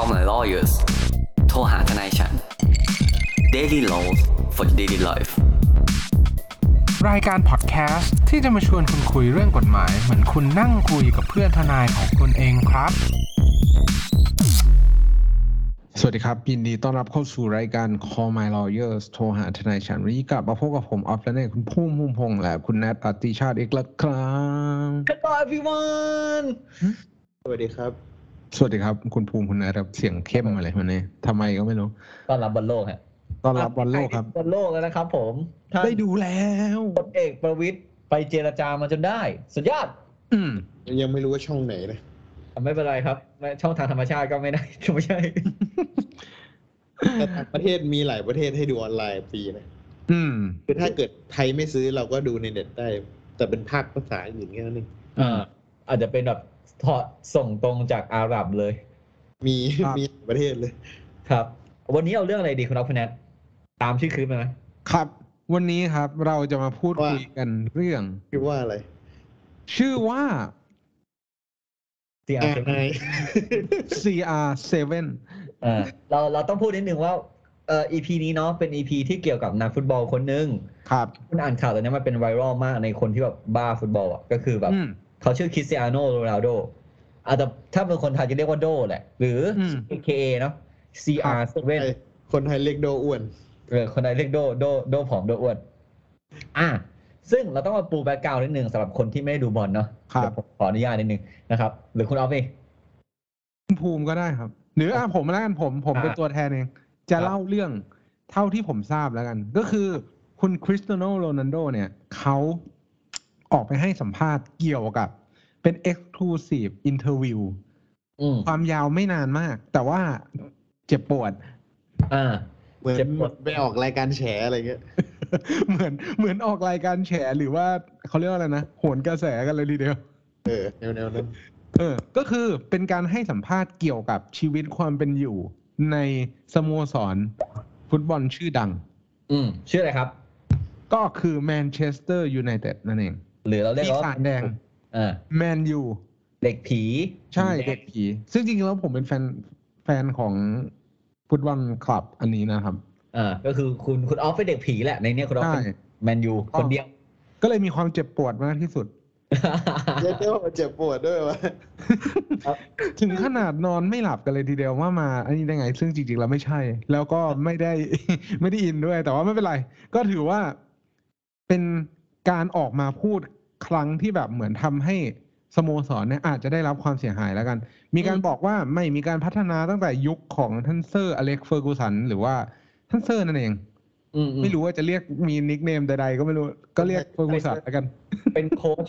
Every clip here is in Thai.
Call my lawyers โทรหาทนายฉัน Daily Laws for daily life รายการพอดแคสต์ที่จะมาชวนคุณคุยเรื่องกฎหมาย เหมือนคุณนั่งคุยกับเพื่อนทนายของคุณเองครับ สวัสดีครับ ยินดีต้อนรับเข้าสู่รายการ Call My Lawyers โทรหาทนายฉันวันนี้กลับมาพบกับผมออฟและเนี่ยคุณพุ่มพุ่มพงษ์และคุณแนทอติชาติอีกแล้วครับ Hello everyone สวัสดีครับ สวัสดีครับ คุณภูมิคุณแนทครับ เสียงเข้มมาเลยวันนี้ทำไมก็ไม่รู้ต้อนรับบอลโลกฮะต้อนรับวันโลกครับบอลโลกแล้วนะครับ ผมท่านได้ดูแล้วพลเอกประวิตยไปเจรจามาจนได้ สุดยอด อืมยังไม่รู้ว่าช่องไหนนะไม่เป็นไรครับไม่ช่องทางธรรมชาติก็ไม่ได้ไม่ใช่แต่ต่างประเทศมีหลายประเทศให้ดูออนไลน์ฟรีนะอืมคือถ้าเกิดไทยไม่ซื้อเราก็ดูในเน็ตได้ แต่เป็นภาคภาษาอื่นแค่นั้นเองอ่าอาจจะเป็นแบบ ถอดส่งตรงจากอาหรับเลย มีครับ มีประเทศเลย ครับ วันนี้เอาเรื่องอะไรดีคุณอ๊อฟคุณแนทตามชื่อคลิปเลยไหมครับ วันนี้ครับเราจะมาพูดว่า คุยกันเรื่อง คิดว่าอะไรชื่อว่า ที่อ่าอ่านนาย CR7 อ่าเราเราต้องพูดนิดนึงว่าเอ่อ EP นี้เนาะเป็น EP ที่เกี่ยวกับนักฟุตบอลคนหนึ่งครับคุณอ่านข่าวตอนนี้มันเป็น viral มากในคนที่แบบบ้าฟุตบอลอะก็คือแบบ อืม เขาชื่อคริสเตียโนโรนัลโดอาจจะถ้าเป็นคนไทยจะเรียกว่าโดแหละ หรืออม AKA เนาะ CR7 คนไทยเรียกโดอ้วนเออคนไทยเรียกโดโดโดผอมโดอ้วนอะซึ่งเราต้องมาปู background นิดนึงสำหรับคนที่ไม่ได้ดูบอลเนาะครับเดี๋ยวผมขออนุญาตนิดนึงนะครับ หรือคุณออฟเองคุณภูมิก็ได้ครับ หรืออะผมแล้วกันผมผมอ่าเป็นตัวแทนเอง จะครับเล่าเรื่องเท่าที่ผมทราบแล้วกัน ก็คือคุณคริสเตียโนโรนัลโดเนี่ยเขา ออกไปให้สัมภาษณ์เกี่ยวกับ เป็น Exclusive Interview อืมความยาวไม่นานมาก แต่ว่าเจ็บปวด อ่าเหมือนเจ็บปวดไปออกรายการแฉอะไรเงี้ยเหมือนเหมือนออกรายการแฉหรือว่าเขาเรียกว่าอะไรนะโหนกระแสกันเลยทีเดียว เออแนวแนวนั้นเออ ก็คือเป็นการให้สัมภาษณ์เกี่ยวกับชีวิตความเป็นอยู่ในสโมสรฟุตบอลชื่อดัง อืมชื่ออะไรครับ ก็คือแมนเชสเตอร์ยูไนเต็ดนั่นเอง หรือเราเรียกปีว่าศาจแดงอ่าแมนยูเด็กผีใช่ผีแดเด็งกผี ซึ่งจริงๆแล้วผมเป็นแฟนแฟนของฟุตบอลคลับอันนี้นะครับอ่าก็คือคุณคุณออฟเป็นเด็กผีแหละในเนี้ยคุณออฟใช่ เป็นแมนยูคนเดียว ก็เลยมีความเจ็บปวดมากที่สุดเรียกได้ว่าเจ็บปวดด้วยวะถึงขนาดนอนไม่หลับกันเลยทีเดียวว่ามา อันนี้ได้ไง ซึ่งจริงๆแล้วไม่ใช่ แล้วก็ไม่ได้ ไม่ได้ in ด้วย แต่ว่าไม่เป็นไร ก็ถือว่าเป็นการออกมาพูด ครั้งที่แบบเหมือนทำให้สโมสรเนี่ยอาจจะได้รับความเสียหายแล้วกัน มีการบอกว่าไม่มีการพัฒนาตั้งแต่ยุคของท่านเซอร์อเล็กซ์เฟอร์กูสันหรือว่าท่านเซอร์นั่นเองอือืไม่รู้ว่าจะเรียกมี nickname ใดๆก็ไม่รู้ก็เรียกเฟอร์กูสันแล้วกัน เป็นโค้ช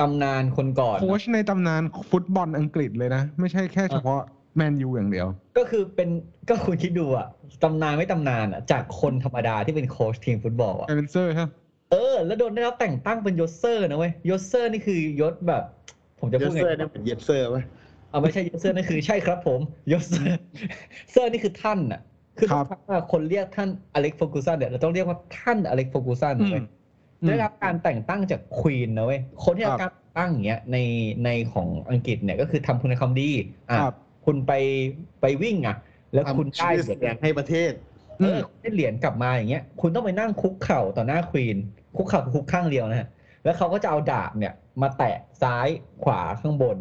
ตำนานคนก่อน โค้ชในตำนานฟุตบอลอังกฤษเลยนะ ไม่ใช่แค่เฉพาะแมนยูอย่างเดียว ก็คือเป็นก็คุณคิดดูอะตำนานไม่ตำนานอะจากคนธรรมดาที่เป็นโค้ชทีมฟุตบอลอะไอเป็นเซอร์ใช่ไหม เออ แล้วโดนได้รับแต่งตั้งเป็นยศเซอร์นะเว้ยยศเซอร์นี่คือยศแบบ ผมจะเยพูดสไงเซอร์เนี่ยเหมือน yes sir ป่ะเอาไม่ใช่ยศเซอร์นั่นคือใช่ครับผมยศเซอร์เซอร์นี่คือท่านอะคือครับถ้าคนเรียกท่านอเล็กโฟกูสันเนี่ยเราต้องเรียกว่าท่านอเล็กโฟกูสันอืม เว้ยอืมได้รับการแต่งตั้งจากควีนนะเว้ย คนที่ได้ครัรับบการตั้งอย่างเงี้ยในในของอังกฤษเนี่ยก็คือทำคุณความดี อะครับ คุณไปไปวิ่งอะ แล้วคุณทำได้ชื่อเหรียญเสียงให้ประเทศ เออได้เหรียญกลับมาอย่างเงี้ย คุณต้องไปนั่งคุกเข่าต่อหน้าควีน คุกเข่าคือคุกข้างเดียวนะฮะแล้วเขาก็จะเอาดาบเนี่ย มาแตะซ้ายขวาข้างบน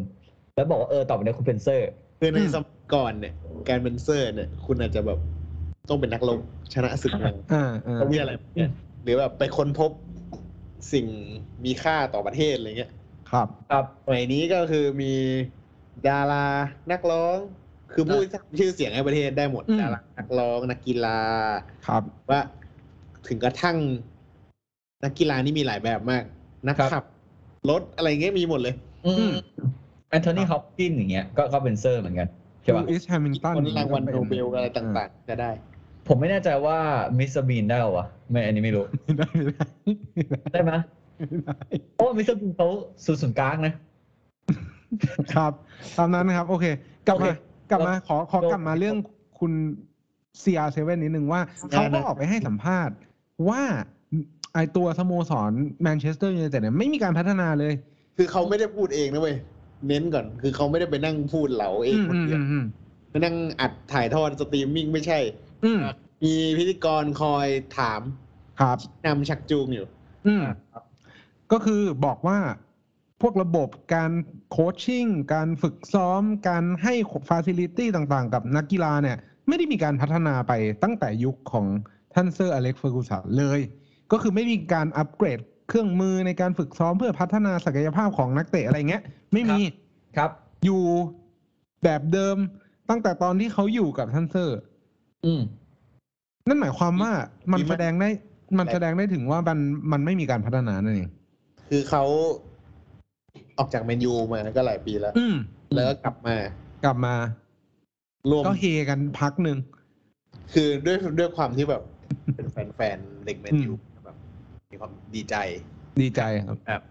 แล้วบอกว่าเออต่อไปนี้คุณเป็นเซอร์คือในอืมสมัยก่อนเนี่ย การเป็นเซอร์ เนี่ย คุณอาจจะแบบต้องเป็นนักรบชนะศึกมาอ่าอ่าต้องมีอะไรแบบเนี้ยหรือแบบไปค้นพบสิ่งมีค่าต่อประเทศอะไรเงี้ย ครับ ครับสมัยนี้ก็คือมีดารานักร้อง คือผู้สร้างชื่อเสียงให้ประเทศได้หมดอืมดารานักร้องนักกีฬาครับว่าถึงกระทั่ง นักกีฬานี่มีหลายแบบมาก นักครับขับ รถอะไรเงี้ยมีหมดเลย อืมแอนโทนีฮอปกินส์อย่างเงี้ยก็ก็เป็นเซอร์เหมือนกันใช่ปะลูอิสแฮมิลตันคนรางวัลโนเบลอะไรต่างๆก็ได้ ผมไม่แน่ใจว่ามิสเตอร์บีนได้เหรอวะไม่อันนี้ไม่รู้ๆไม่ได้ไม่ได้ไม่ได้ได้ไหมไม่ได้เพราะว่ามิสเตอร์บีนเขาศูนย์ศูนย์กลางนะ ครับตามนั้นนะครับ โอเค กลับโอเคมากลับมาขอขอเรากลับมาเรื่องคุณ CR7 นิดนึงว่าเขาก็ออกไปให้สัมภาษณ์ว่า ไอตัวสโมสรแมนเชสเตอร์ยูไนเต็ดเนี่ยไม่มีการพัฒนาเลย คือเขาไม่ได้พูดเองนะเว้ยเน้นก่อน คือเขาไม่ได้ไปนั่งพูดเหลาเองอืมคนอืมเดียวอืมมานั่งอัดถ่ายทอดสตรีมมิ่งไม่ใช่อืมมีพิธีกรคอยถามครับนำชักจูงอยู่อืมก็คือบอกว่าพวกระบบการ coaching การฝึกซ้อม การให้ facility ต่างๆ กับนักกีฬาเนี่ย ไม่ได้มีการพัฒนาไปตั้งแต่ยุคของท่านเซอร์อเล็กซ์เฟอร์กูสันเลย ก็คือไม่มีการอัปเกรดเครื่องมือในการฝึกซ้อมเพื่อพัฒนาศักยภาพของนักเตะอะไรเงี้ย ไม่มีครับ อยู่แบบเดิมตั้งแต่ตอนที่เขาอยู่กับท่านเซอร์ อืม นั่นหมายความว่ามันมีมันแสดงได้ มันแสดงได้ถึงว่ามันมันไม่มีการพัฒนานั่นเองคือเขาออกจากแมนยูมาก็หลายปีแล้วอืมแล้วก็กลับมา กลับมารวมก็เฮกันพักหนึ่ง คือด้วยด้วยความที่แบบเป็นแฟนแฟนๆเด็กแมนยูอื มแบบมีความดีใจดีใจครับ แบบ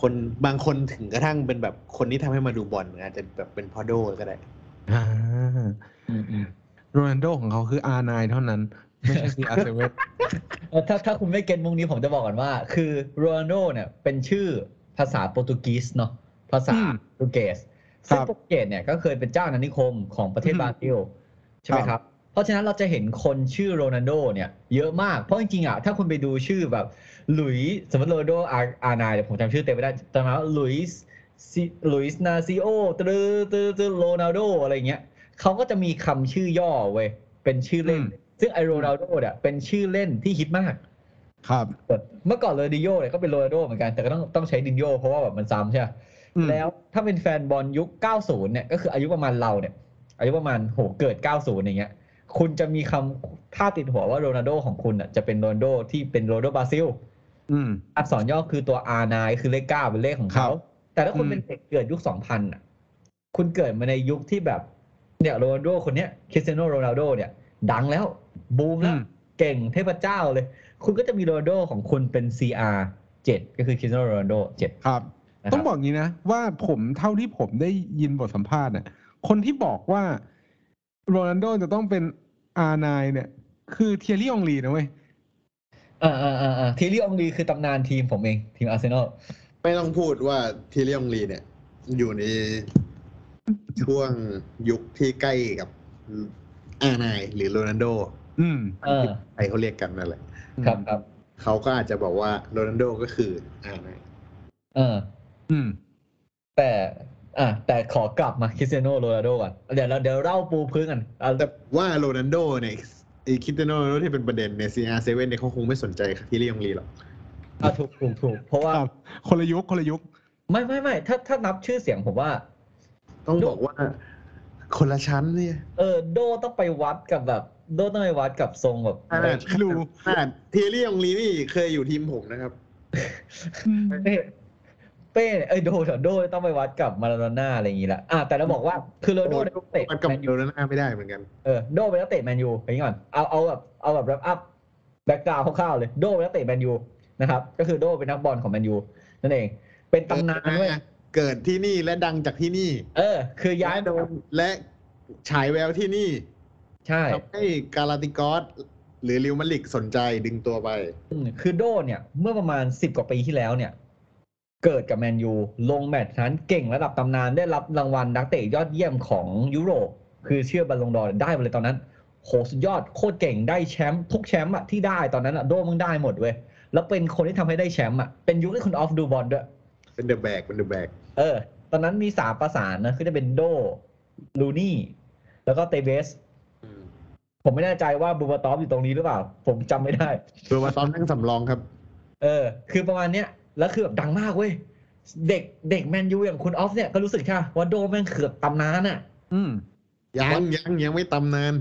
คนบางคนถึงกระทั่งเป็นแบบคนที่ทำให้มาดูบอลอาจจะแบบเป็นพอโดก็ได้ อ่าอืมอืมโรนัลโดของเขาคือ R9 เท่านั้น ไม่ใช่ CR7 เอ่อถ้าถ้าคุณไม่เก็ตมุกนี้ผมจะบอกก่อนว่า คือโรนัลโดเนี่ยเป็นชื่อภาษาโปรตุเกสเนาะภาษาอืมโปรตุเกสครับซึ่งโปรตุเกสเนี่ยก็เคยเป็นเจ้าอาณานิคมของประเทศอืมบราซิลใช่ไหมครับค รับเพราะฉะนั้นเราจะเห็นคนชื่อโรนัลโดเนี่ยเยอะมาก เพราะจริงๆอะถ้าคุณไปดูชื่อแบบหลุยส์สมมติโรนัลโดอาอาร์ไนเดี๋ยวผมจำชื่อเต็มไม่ได้จำมาว่าหลุยส์ซิหลุยส์นาซิโอตรตรตรโรนัลโดอะไรเงี้ยเขาก็จะมีคำชื่อย่อเว้ยเป็นชื่อเล่นอืมซึ่งไอโรนัลโดเนี่ยเป็นชื่อเล่นที่ฮิตมาก ครับ เมื่อก่อนโรดิโยเนี่ยก็เป็นโรนัลโดเหมือนกันแต่ก็ต้องต้องใช้ดินโยเพราะว่าแบบมันซ้ำใช่ไหมอืมแล้วถ้าเป็นแฟนบอลยุค 90 เนี่ยก็คืออายุประมาณเราเนี่ยอายุประมาณโหเกิด 90 อย่างเงี้ย คุณจะมีคำท่าติดหัวว่าโรนัลโดของคุณอะจะเป็นโรนัลโดที่เป็นโรนัลโดบราซิลอืมอักษรย่อคือตัว R9 คือเลข9เป็นเลขของเขาครับแต่ถ้าคุณอืมเป็นเด็กเกิดยุค2000อะ คุณเกิดมาในยุคที่แบบ เนี่ยโรนัลโดคนเนี้ยคริสเตียโนโรนัลโดเนี่ย ดังแล้ว บูมแล้ว เก่งเทพเจ้าเลย คุณก็จะมีโรนัลโดของคุณเป็น CR 7ก็คือคริสเตียโนโรนัลโด7ครับนะครับต้องบอกงี้นะ ว่าผมเท่าที่ผมได้ยินบทสัมภาษณ์เนี่ยคนที่บอกว่า โรนัลโดจะต้องเป็น R9 เนี่ยคือเธียร์รี่อองรีนะเว้ยอ่าอ่าอ่าอ่าทีรี่องลีคือตำนานทีมผมเอง ทีมอาร์เซนอลไม่ต้องพูดว่าเธียร์รี่อองรีเนี่ย อยู่ในช่วงยุคที่ใกล้กับอานายหรือโรนัลโด อืมเออใครเขาเรียกกันนั่นแหละครับครับเขาก็อาจจะบอกว่าโรนัลโดก็คืออานายเออ อืม แต่ อะแต่ขอกลับมาคริสเตียโนโรนัลโดก่อนเดี๋ยวเราเดี๋ยวเล่าปูพื้นกันอะแต่ว่าโรนัลโดเนี่ยไอคิดโนโรนัลโดที่เป็นประเด็นใน CR7 เนี่ยเขาคงไม่สนใจทีเรียงลีหรอกอะถูกถูกถูกเพราะว่าครับคนละยุคคนละยุคไม่ไม่ไม่ถ้าถ้านับชื่อเสียงผมว่า ต้องบอกว่า คนละชั้นเนี่ย เออโดต้องไปวัดกับแบบ โดต้องไปวัดกับทรงแบบขนาดดูขนาดทีเรียงลีนี่เคยอยู่ทีมผมนะครับเป้เป้เอ้ยโดเถอะโดต้องไปวัดกับมาราโดน่าอะไรอย่างงี้ละอะแต่เราบอกว่าคือโรนัลโดเนี่ยเตะมันกับแมนยูโรนัลโดไม่ได้เหมือนกันเออโดเป็นนักเตะแมนยูไปก่อนเอาเอาแบบเอาแบบแรปอัพbackground คร่าวๆเลยโดเป็นนักเตะแมนยูนะครับ ก็คือโดเป็นนักบอลของแมนยูนั่นเอง เป็นตำนานด้วยเกิดที่นี่และดังจากที่นี่ เออ คือย้ายและโดนและฉายแววที่นี่ ใช่ทำให้กาลาติกอสหรือเรอัลมาดริดสนใจดึงตัวไปอืมคือโดเนี่ย เมื่อประมาณสิบกว่าปีที่แล้วเนี่ย เกิดกับแมนยูลงแมตช์นั้นเก่งระดับตำนานได้รับรางวัลนักเตะยอดเยี่ยมของยุโรป คือชื่อบัลลงดอร์ได้ไปเลยตอนนั้นโหสุดยอดโคตรเก่งได้แชมป์ทุกแชมป์อะที่ได้ตอนนั้นอะโดมึงได้หมดเว้ยแล้วเป็นคนที่ทำให้ได้แชมป์อะเป็นยุคที่คุณออฟดูบอลด้วยเป็น the แบกเป็น the แบกเออ ตอนนั้นมีสามประสานนะคือจะเป็นโดรูนี่ แล้วก็เตเบสผมไม่แน่ใจว่าเบอร์บาตอฟอยู่ตรงนี้หรือเปล่า ผมจำไม่ได้เบอร์บาตอฟนั่งสำรองครับ เออ คือประมาณเนี้ย แล้วคือแบบดังมากเว้ย เด็กเด็กแมนยูอย่างคุณออฟเนี่ยก็รู้สึกใช่ปะว่าโดแม่งเขือบตำนานอะอืมยังยังยังไม่ตำนาน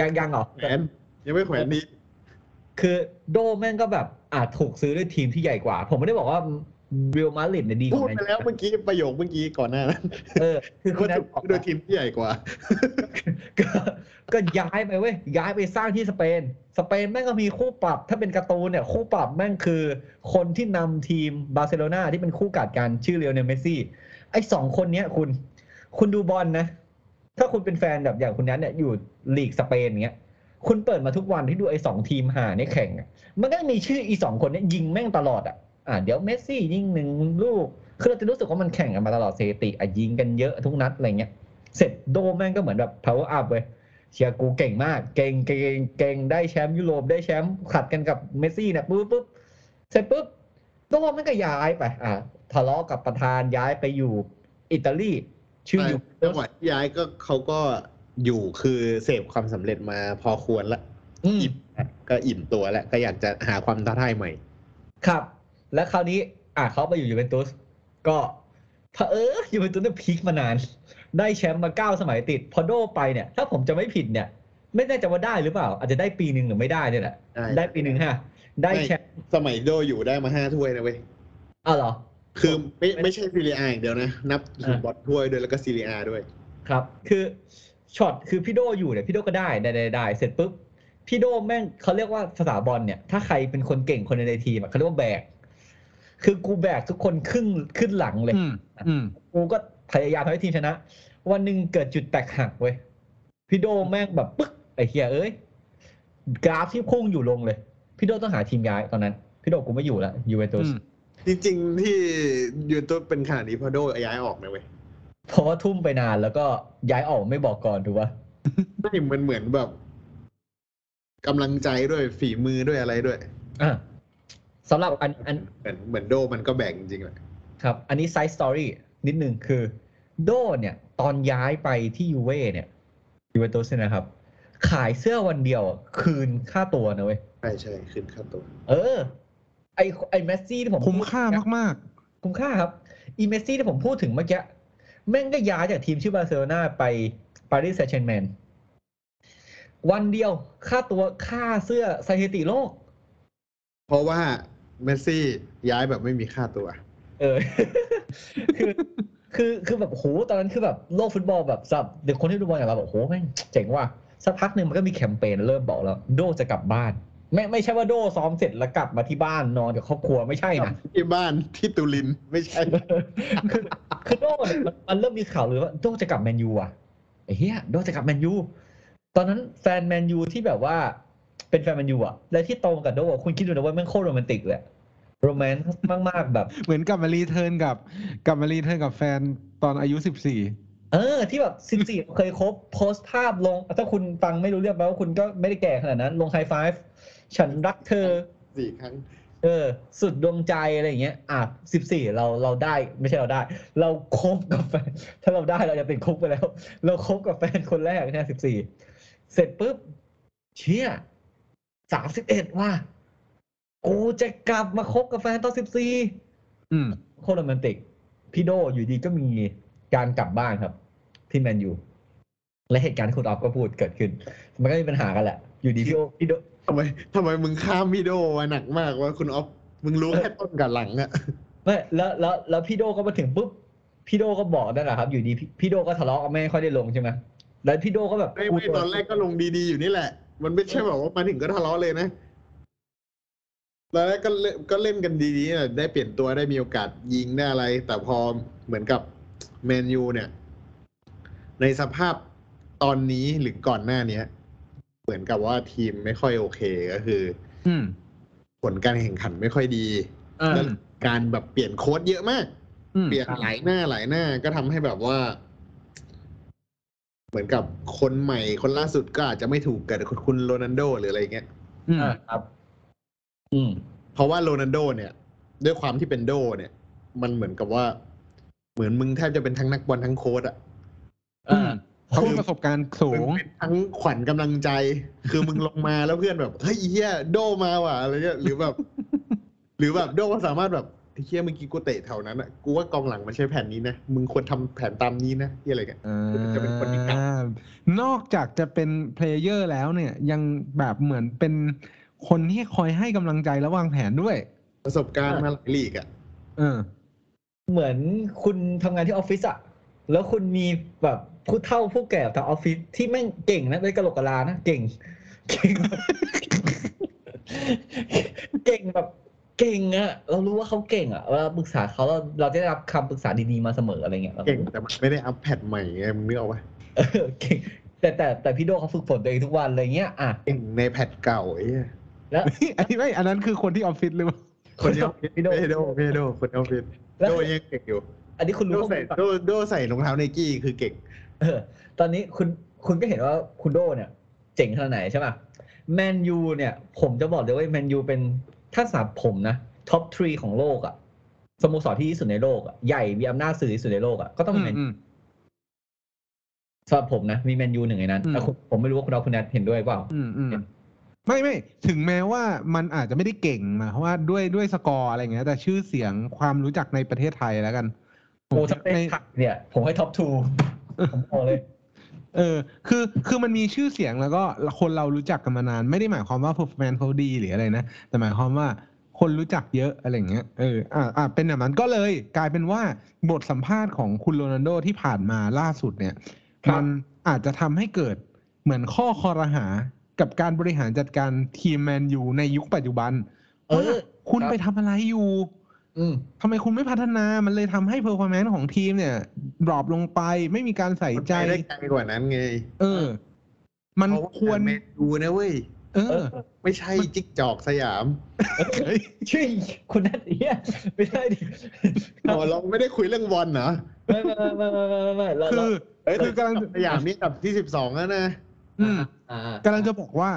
ยังยังเหรอแขวนยังไม่แขวนดีคือโดแม่งก็แบบอาจถูกซื้อด้วยทีมที่ใหญ่กว่า ผมไม่ได้บอกว่า เรอัลมาดริดเนี่ยดีกพูดว่าแมนไปยูแล้วเมื่อกี้ประโยคเมื่อกี้ก่อนหน้านั้นเออ คือคุณว่านัทถูกบอกโดยว่าทีมที่ใหญ่กว่า ก็ก็ย้ายไปเว้ยย้ายไปสร้างที่สเปน สเปนแม่งก็มีคู่ปรับ ถ้าเป็นการ์ตูนเนี่ยคู่ปรับแม่งคือ คนที่นำทีมบาร์เซโลนาที่เป็นคู่กัดกันชื่อลิโอเนลเมสซี่ ไอ้สองคนเนี้ยคุณ คุณดูบอลนะ ถ้าคุณเป็นแฟนแบบอย่างคุณนั้นเนี่ยอยู่ลีกสเปนเงี้ย คุณเปิดมาทุกวันที่ดูไอ้สองทีมหาเนี่ยแข่งอะมันก็มีชื่ออีสองคนเนี้ยยิงแม่งตลอดอะ อ่าเดี๋ยวเมสซี่ยิงหนึ่งลูก คือเราจะรู้สึกว่ามันแข่งกันมาตลอดสถิติอะยิงกันเยอะทุกนัดอะไรเงี้ย เสร็จโดแม่งก็เหมือนแบบ power up เว้ยเชียร์กูเก่งมาก เก่งเก่งเก่งได้แชมป์ยุโรปได้แชมป์ขัดกันกับเมสซี่เนี่ยปุ๊บปุ๊บเสร็จปุ๊บโดแม่งก็ย้ายไปอ่าทะเลาะกับประธานย้ายไปอยู่อิตาลีชื่ออยู่จังหวะที่ย้ายก็เขาก็อยู่คือเสพความสำเร็จมาพอควรละอืมอิ่มแล้วก็อิ่มตัวแล้วก็อยากจะหาความท้าทายใหม่ ครับ และคราวนี้อะเขาไปอยู่ยูเวนตุสก็เผอิญยูเวนตุสเนี่ย peak มานาน ได้แชมป์มาเก้าสมัยติด พอโดไปเนี่ย ถ้าผมจำไม่ผิดเนี่ย ไม่แน่ใจว่าได้หรือเปล่า อาจจะได้ปีหนึ่งหรือไม่ได้เนี่ยแหละได้ได้ปีหนึ่งฮะ ได้แชมป์สมัยโดอยู่ได้มาห้าถ้วยนะเว้ยอ้าวเหรอ คือไม่ไม่ใช่ซีเรียอาอย่างเดียวนะ นับอ่าบอลถ้วยด้วยแล้วก็ซีเรียอาด้วย ครับ คือช็อตคือพี่โดอยู่เนี่ยพี่โดก็ได้ได้ได้ได้เสร็จปุ๊บพี่โดแม่งเขาเรียกว่าภาษาบอลเนี่ยถ้าใครเป็นคนเก่งคนในทีมอะเขาเรียกว่าแบก คือกูแบกทุกคนขึ้นขึ้นหลังเลยอืมอืมกูก็พยายามทำให้ทีมชนะ วันหนึ่งเกิดจุดแตกหักเว้ยพี่โดแม่งแบบปึ๊กไอ้เฮียเอ้ยกราฟที่พุ่งอยู่ลงเลย พี่โดต้องหาทีมย้ายตอนนั้น พี่โดกูไม่อยู่แล้วยูเวนตุสอืมจริงๆที่ยูเวนตุสเป็นขนาดนี้เพราะโดย้ายออกนะเว้ยเพราะว่าทุ่มไปนานแล้วก็ย้ายออกไม่บอกก่อนถูกปะไม่มันเหมือนแบบกำลังใจด้วยฝีมือด้วยอะไรด้วยอะ สำหรับอันอันเหมือนเหมือนโดมันก็แบ่งจริงๆแหละครับ อันนี้ side story นิดนึงคือ โดเนี่ย ตอนย้ายไปที่ยูเว่เนี่ยยูเวนตุสเนี่ยนะครับ ขายเสื้อวันเดียวอะคืนค่าตัวนะเว้ยใช่ใช่ขึ้นค่าตัว เออ ไอไอเมสซี่ที่ผมคุ้มพูดค่ามากคุ้มค่าครับ อีเมสซี่ที่ผมพูดถึงเมื่อกี้แม่งก็ย้ายจากทีมชื่อบาร์เซโลนาไปปารีสแซงต์แชร์แมงวันเดียวค่าตัวค่าเสื้อสถิติโลก เพราะว่าเมสซี่ย้ายแบบไม่มีค่าตัว เออ คือ คือ คือแบบโห ตอนนั้นคือแบบโลกฟุตบอลแบบสับเด็กคนที่ดูบอลอย่างเราแบบโหแม่งเจ๋งว่ะ สักพักหนึ่งมันก็มีแคมเปญเริ่มบอกแล้ว โดจะกลับบ้าน ไม่ไม่ใช่ว่าโดซ้อมเสร็จแล้วกลับมาที่บ้านนอนกับครอบครัวไม่ใช่นะที่บ้านที่ตูรินไม่ใช่ คือคือโดเนี่ยมันมันเริ่มมีข่าวเลยว่าโดจะกลับแมนยูอะไอ้เหี้ยโดจะกลับแมนยู ตอนนั้นแฟนแมนยูที่แบบว่า เป็นแฟนแมนยูอะ และที่ตรงกับโดอะคุณคิดดูนะว่าแม่งโคตรโรแมนติกเลย romance มาก ๆ แบบๆเหมือนกลับมา return กับกลับมา return กับแฟนตอนอายุสิบสี่เออ ที่แบบสิบสี่เคยคบโพสต์ภาพลง ถ้าคุณฟังไม่รู้เรื่องแปลว่าคุณก็ไม่ได้แก่ขนาดนั้น ลงไฮไฟฟ์ฉันรักเธอสี่ครั้ง เออ สุดดวงใจอะไรอย่างเงี้ย อะสิบสี่เราเราได้ไม่ใช่เราได้ เราคบกับแฟน ถ้าเราได้เราจะเป็นคุกไปแล้ว เราคบกับแฟนคนแรกเนี่ยสิบสี่เสร็จปุ๊บเชี่ย สามสิบเอ็ดว่ะกูจะกลับมาคบกับแฟนตอนสิบสี่อืมโคตรโรแมนติก พี่โดอยู่ดีก็มีการกลับบ้านครับ ที่แมนยูและเหตุการณ์ที่คุณออฟก็พูดเกิดขึ้น มันก็มีปัญหากันแหละ อยู่ดีพี่โอพี่โดทำไมทำไมมึงข้ามพี่โดมาหนักมากว่าคุณออฟมึงรู้แค่ต้นกับหลังอะไม่แล้วแล้วแล้วพี่โดก็มาถึงปุ๊บพี่โดก็บอกนั่นแหละครับ อยู่ดีพี่พี่โดก็ทะเลาะกับแม่ค่อยได้ลงใช่ไหมแล้วพี่โดก็แบบไม่ไม่ตอนแรกก็ลงดีๆอยู่นี่แหละ มันไม่ใช่แบบว่ามาถึงก็ทะเลาะเลยนะตอนแรกก็เล่นก็เล่นกันดีๆนะได้เปลี่ยนตัวได้มีโอกาสยิงได้อะไร แต่พอเหมือนกับแมนยูเนี่ย ในสภาพตอนนี้หรือก่อนหน้าเนี้ย เหมือนกับว่าทีมไม่ค่อยโอเคก็คือ อืม ผลการแข่งขันไม่ค่อยดีอ่าแล้วการแบบเปลี่ยนโค้ดเยอะมากอืมเปลี่ยนหลายหน้าหลายหน้าก็ทำให้แบบว่า เหมือนกับคนใหม่คนล่าสุดก็อาจจะไม่ถูกกับคุณโรนัลโดหรืออะไรเงี้ยอืมอ่าครับ อืม เพราะว่าโรนัลโด เนี่ย ด้วยความที่เป็นโด เนี่ย มันเหมือนกับว่า เหมือนมึงแทบจะเป็นทั้งนักบอลทั้งโค้ดอะอือ่ามเขามีประสบการณ์สูมึงงเป็นทั้งขวัญกำลังใจ คือมึงลงมาแล้วเพื่อนแบบเฮ้ยไอ้เฮียโดมาว่ะอะไรเงี้ยหรือแบบ หรือแบบโดสามารถแบบ ไอ้เฮียเมื่อกี้กูเตะแถวนั้นอะกูว่ากองหลังมันใช้แผนนี้นะ มึงควรทำแผนตามนี้นะที่อะไรเงี้ยอ่จะเป็นคนที่กลับานอกจากจะเป็น player แล้วเนี่ย ยังแบบเหมือนเป็นคนที่คอยให้กำลังใจและวางแผนด้วย ประสบการณ์มาหลายลีกอะเออ เหมือนคุณทำงานที่ออฟฟิศอะแล้วคุณมีแบบผู้เฒ่าผู้แก่ทางออฟฟิศที่แม่งเก่งนะไม่กระโหลกกะลานะ เก่ง เก่งแบบเก่งแบบ เก่งอะเรารู้ว่าเขาเก่งอะเวลาปรึกษาเขาเราเราจะได้รับคำปรึกษาดีๆมาเสมออะไรเงี้ยเก่งแต่มันไม่ได้อัพแพดใหม่ไงมึงนึกออกปะเออเก่งแต่แต่แต่พี่โดเขาฝึกฝนตัวเองทุกวันอะไรเงี้ยอะเก่งในแพดเก่าไอ้เหี้ยแล้วอันนี้ไม่อันนั้นคือคนที่ออฟฟิศหรือเปล่าคนที่ออฟฟิศพี่โดไม่โดไม่โดคนที่ออฟฟิศแล้วโดยังเก่งอยู่ อันนี้คุณโดรู้ข้อใส่มูลก่อนโดโดใส่รองเท้าไนกี้คือเก่งเออตอนนี้คุณคุณก็เห็นว่าคุณโดเนี่ย เจ๋งขนาดไหนใช่ป่ะแมนยูเนี่ย ผมจะบอกเลยว่าแมนยูเป็น ถ้าสำหรับผมนะ top three ของโลกอะสโมสรที่ดีที่สุดในโลกอะใหญ่มีอำนาจสื่อที่สุดในโลกอะก็ต้องอืเป็นมแมนอืมสำหรับผมนะ มีแมนยูหนึ่งในนั้นอืมแต่คุณผมไม่รู้ว่าคุณดาวคุณแนทเห็นด้วยเปล่าอืมอืมไม่ไม่ถึงแม้ว่ามันอาจจะไม่ได้เก่งนะเพราะว่าด้วยด้วยสกอร์อะไรเงี้ย แต่ชื่อเสียงความรู้จักในประเทศไทยแล้วกันโอ้ถ้าเป็นในไทยเนี่ย ผมให้ท็อปทูผมบอกเลย เออ คือคือมันมีชื่อเสียงแล้วก็คนเรารู้จักกันมานาน ไม่ได้หมายความว่า performance เขาดีหรืออะไรนะ แต่หมายความว่าคนรู้จักเยอะอะไรเงี้ย เออ อ่าอ่าเป็นแบบนั้นก็เลย กลายเป็นว่าบทสัมภาษณ์ของคุณโรนัลโดที่ผ่านมาล่าสุดเนี่ยครับมันอาจจะทำให้เกิดเหมือนข้อคอรหากับการบริหารจัดการทีมแมนยูในยุคปัจจุบันเออว่าคุณครับไปทำอะไรอยู่ อืมทำไมคุณไม่พัฒนามันเลยทำให้เพอร์ฟอร์แมนซ์ของทีมเนี่ยดรอปลงไปไม่มีการใส่มันใจ ไปได้ไกลกว่านั้นไงเออ มันเพาะาควรเมนดูนะเว้ยเอเอออ ไม่ใช่จิ๊กจอกสยามเฮ้ยชื่อคุณนัทเนี่ยไม่ได้ดิอ๋อเราไม่ได้คุยเรื่องบอลเหรอไม่ไม่ไม่ไม่ไม่ไม่ไม่เราคือเอ้ยคือกำลัง สยามนี่อันดับที่สิบสองแล้วนะอืมอ่าอ่ากำลังจะบอกว่า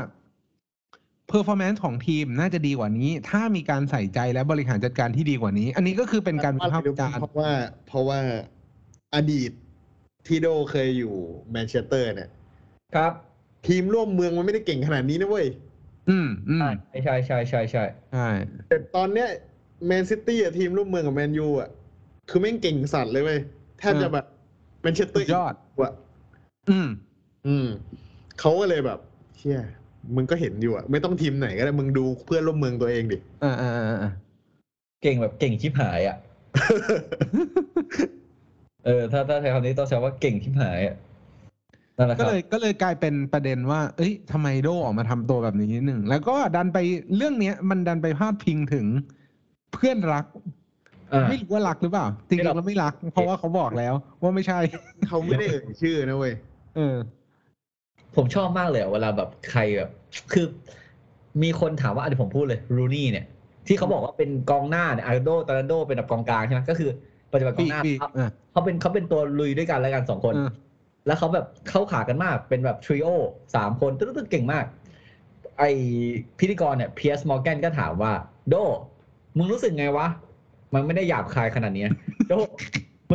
performance ของทีมน่าจะดีกว่านี้ ถ้ามีการใส่ใจและบริหารจัดการที่ดีกว่านี้ อันนี้ก็คือเป็นการวิพากษ์วิจารณ์เพราะว่า เพราะว่าอดีตที่โดเคยอยู่แมนเชสเตอร์เนี่ย ครับ ทีมร่วมเมืองมันไม่ได้เก่งขนาดนี้นะเว้ย อืมอืมใช่ใช่ใช่ใช่ใช่ใช่แต่ตอนเนี้ยแมนซิตี้อะทีมร่วมเมืองกับแมนยูอะคือแม่งเก่งสัตว์เลยเว้ยแทบจะแบบแมนเชสเตอสุร์ดยอดอะอืม อืมเขาก็เลยแบบเชี่ย มึงก็เห็นอยู่อะไม่ต้องทีมไหนก็ได้มึงดูเพื่อนร่วมเมืองตัวเองดิอ่าอ่าอ่าอ่าเก่งแบบเก่งชิบหายอะ เออ ถ้าถ้าใช้คำนี้ต้องใช้ว่าเก่งชิบหายอะนั่นแหละคก็รับเลยก็เลยกลายเป็นประเด็นว่า เอ้ยทำไมโดออกมาทำตัวแบบนี้นิดหนึ่ง แล้วก็ดันไปเรื่องเนี้ย มันดันไปพาดพิงถึง เพื่อนรัก อ่า ไม่รู้ว่ารักหรือเปล่าจริงๆแล้วไม่รัก เพราะว่าเขาบอกแล้ว ว่าไม่ใช่ เขาไม่ได้เอ่ยชื่อนะเว้ย เออ ผมชอบมากเลยอะเวลาแบบใครแบบ คือมีคนถามว่าอันนี้ผมพูดเลยรูนี่เนี่ย ที่เขาบอกว่าเป็นกองหน้าเนี่ยอาโดตาโดเป็นแบบกองกลางใช่ไหมก็คือปัจจุบันกองหน้าปีกเขาอะเขาเป็นเขาเป็นตัวลุยด้วยกันแล้วกันสองคนเออแล้วเขาแบบเข้าขากันมากเป็นแบบทริโอสามคนตึ๊ดๆเก่งมาก ไอพิธีกรเนี่ยเพียสมอร์แกนก็ถามว่า โด มึงรู้สึกไงวะ มันไม่ได้หยาบคายขนาดเนี้ยโด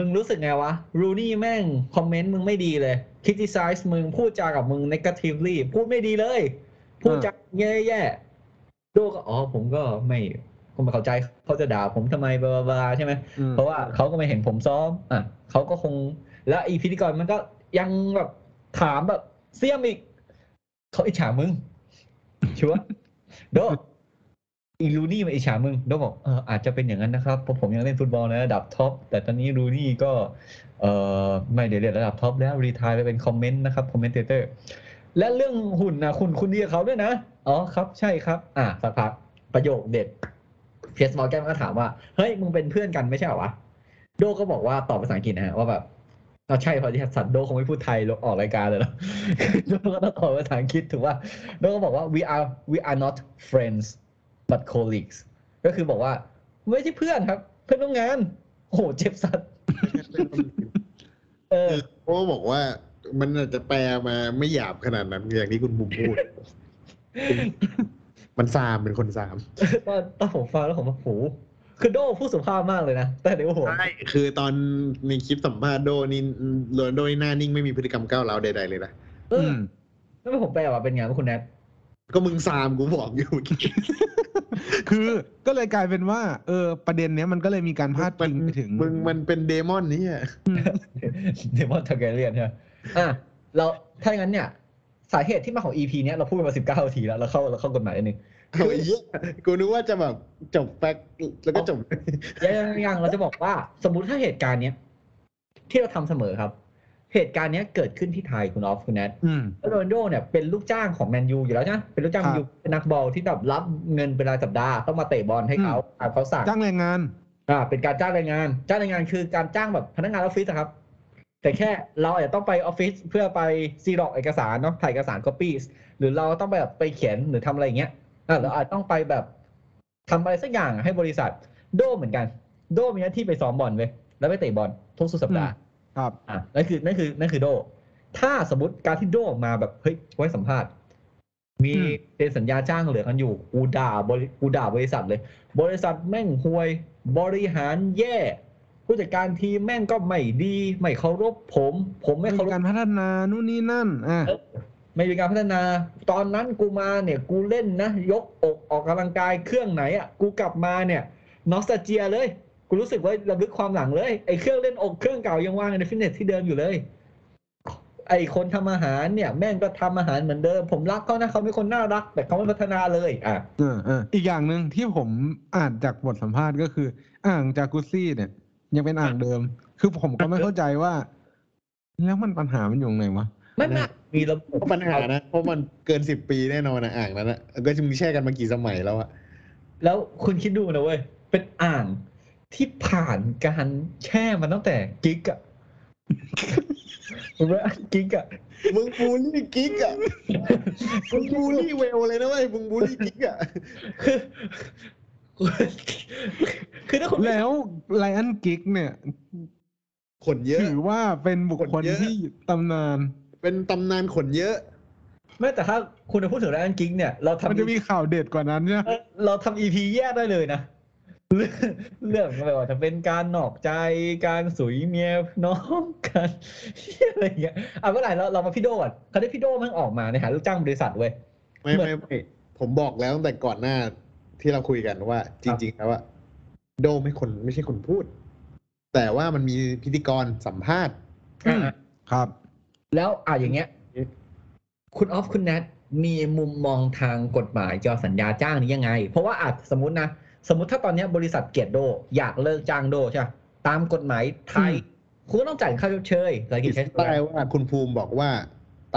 มึงรู้สึกไงวะรูนี่แม่งคอมเมนต์มึงไม่ดีเลย criticize มึงพูดจากับมึง negatively พูดไม่ดีเลย พูดจาแย่ๆโดก็อ๋อผมก็ไม่ผมไม่เข้าใจเขาจะด่าผมทำไม blah blah ใช่ไหมอืมเพราะว่าเขาก็ไม่เห็นผมซ้อมอะเขาก็คง แล้วอีพิธีกรมันก็ยังแบบถามแบบเสี้ยมอีกเขาอิจฉามึงชัวร์โด อีรูนี่มาอิจฉามึงโดบอกเอออาจจะเป็นอย่างนั้นนะครับเพราะผมยังเล่นฟุตบอลในระดับท็อปแต่ตอนนี้รูนี่ก็เออไม่ได้เล่นระดับท็อปแล้ว retire ไปเป็น comment นะครับ commentator และเรื่องหุ่นนะคุณคุณดีกับเขาด้วยนะอ๋อครับใช่ครับ อะสักพักประโยคเด็ดเพียสมอร์แกนก็ถามว่าเฮ้ยมึงเป็นเพื่อนกันไม่ใช่เหรอวะโดก็บอกว่าตอบภาษาอังกฤษนะฮะว่าแบบเราใช่พราะที่สัตว์โดคงไม่พูดไทยลงออกรายการเลยหรอโดก็ต้องตอบภาษาอังกฤษถูกว่าโดก็บอกว่า we are we are not friends but colleagues ก็คือบอกว่า ไม่ใช่เพื่อนครับ เพื่อนร่วมงาน โอ้โหเจ็บสัตว์เออเพราะว่าบอกว่า มันอาจจะแปลมาไม่หยาบขนาดนั้นอย่างที่คุณบุ๋มพูด มันซามเป็นคนซามตอนตอนผมฟังแล้วผมว่าโหคือโดพูดสุภาพมากเลยนะ แต่เดี๋ยวผมใช่คือตอนในคลิปสัมภาษณ์โดนี่โรนัลโดนี่หน้านิ่งไม่มีพฤติกรรมก้าวร้าวใดๆเลยนะเออือมแล้วผมแปลว่าเป็นไงวะคุณแนทก็มึงซามกูบอกอยู่ คือก็เลยกลายเป็นว่า เออ ประเด็นเนี้ยมันก็เลยมีการพาดพิงไปถึงมึงมันเป็นเดมอนนี่อะเดมอนทาร์แกเรียนใช่ไหมอะเราถ้าอย่างนั้นเนี่ย สาเหตุที่มาของ EP เนี้ยเราพูดกันมาสิบเก้าทีแล้วเราเข้าเราเข้ากฎหมายนิดนึงเอาไอ้เหี้ยกูนึกว่าจะแบบจบ fact แล้วก็จบยังยังยังเราจะบอกว่า สมมติถ้าเหตุการณ์เนี้ยที่เราทำเสมอครับ เหตุการณ์เนี้ยเกิดขึ้นที่ไทยคุณออฟคุณแนทอืมโรนัลโดเนี่ยเป็นลูกจ้างของแมนยูอยู่แล้วนะเป็นลูกจ้างครับแมนยูเป็นนักบอลที่แบบรับเงินเป็นรายสัปดาห์ต้องมาเตะบอลให้เขาอะเขาสั่งจ้างแรงงานอ่าเป็นการจ้างแรงงาน จ้างแรงงานคือการจ้างแบบพนักงานออฟฟิศอะครับ แต่แค่เราอาจจะต้องไปออฟฟิศเพื่อไปซีร็อกเอกสารเนาะถ่ายเอกสาร copy หรือเราต้องไปแบบไปเขียนหรือทำอะไรอย่างเงี้ยอ่าเราอาจต้องไปแบบทำอะไรสักอย่างให้บริษัทโดเหมือนกัน โดมีหน้าที่ไปซ้อมบอลเว้ยแล้วไปเตะบอลทุกสุดสัปดาห์ ครับอะนั่นคือนั่นคือนั่นคือโด ถ้าสมมติการที่โดออกมาแบบเฮ้ยไว้สัมภาษณ์ มีอืมเซ็นสัญญาจ้างเหลือกันอยู่กูด่าบริกูด่าบริษัทเลย บริษัทแม่งห่วย บริหารแย่ ผู้จัดการทีมแม่งก็ไม่ดี ไม่เคารพผม ผมไม่ไม่เคารพ การพัฒนานู่นนี่นั่นอะเออไม่มีการพัฒนา ตอนนั้นกูมาเนี่ย กูเล่นนะ ยกอกออกกำลังกายเครื่องไหนอะ กูกลับมาเนี่ยนอสตาเจียเลย กูรู้สึกว่าระลึกความหลังเลยไอ้เครื่องเล่นอกเครื่องเก่ายังวางในฟิตเนสที่เดิมอยู่เลย ไอ้คนทำอาหารเนี่ย แม่งก็ทำอาหารเหมือนเดิม ผมรักเขานะเขาเป็นคนน่ารัก แต่เขาไม่พัฒนาเลย อะเออเอออีกอย่างหนึ่งที่ผมอ่านจากบทสัมภาษณ์ก็คือ อ่างจากกุซี่เนี่ย ยังเป็นอ่างเดิม คือผมก็ไม่เข้าใจว่า แล้วมันปัญหามันอยู่ตรงไหนวะไม่น่ามีระบบเพราะปัญหานะเพราะมันเกินสิบปีแน่นอนนะอ่างนั้นนะก็จะมีแช่กันมากี่สมัยแล้วอะแล้วคุณคิดดูนะเว้ยเป็นอ่าง ที่ผ่านการแช่มาตั้งแต่กิ๊กอะผมว่ากิ๊กอะมึงบูลลี่กิ๊กอะมึงบูลลี่เวลเลยนะเว้ยมึงบูลลี่กิ๊กอะคือคือถ้าคุณไม่แล้วไลออนกิกเนี่ยขนเยอะ ถือว่าเป็นบุคคลคนเยอะที่ตำนาน เป็นตำนานขนเยอะไม่แต่ถ้าคุณจะพูดถึงแรนกิ๊กเนี่ยเรามันทำจะมีข่าวเด็ดกว่านั้นเนี่ยเออเราทำอีพีแยกได้เลยนะ เรื่องเรื่องไม่ว่าจะเป็นการนอกใจการสุยเมียน้องกันอะไรอย่างเงี้ยอะเมื่อไหร่เราเรามาพี่โดก่อนเขาได้พี่โดมันออกมาในหาลูกจ้างบริษัทเว้ยไม่เหมือนไม่ไม่ผมบอกแล้วตั้งแต่ก่อนหน้าที่เราคุยกันว่า จริง ๆ แล้วว่าโดไม่คนไม่ใช่คนพูด แต่ว่ามันมีพิธีกรสัมภาษณ์อืมครับ แล้วอะอย่างเงี้ย คุณออฟคุณแนทมีมุมมองทางกฎหมายเกี่ยวกับสัญญาจ้างนี้ยังไง เพราะว่าอาจสมมตินะ สมมติถ้าตอนเนี้ยบริษัทเกียรติโด อยากเลิกจ้างโดใช่ปะตามกฎหมายไทยอืมคุณก็ต้องจ่ายค่าชดเชยรายกิจใช้ได้ว่าคุณภูมิบอกว่า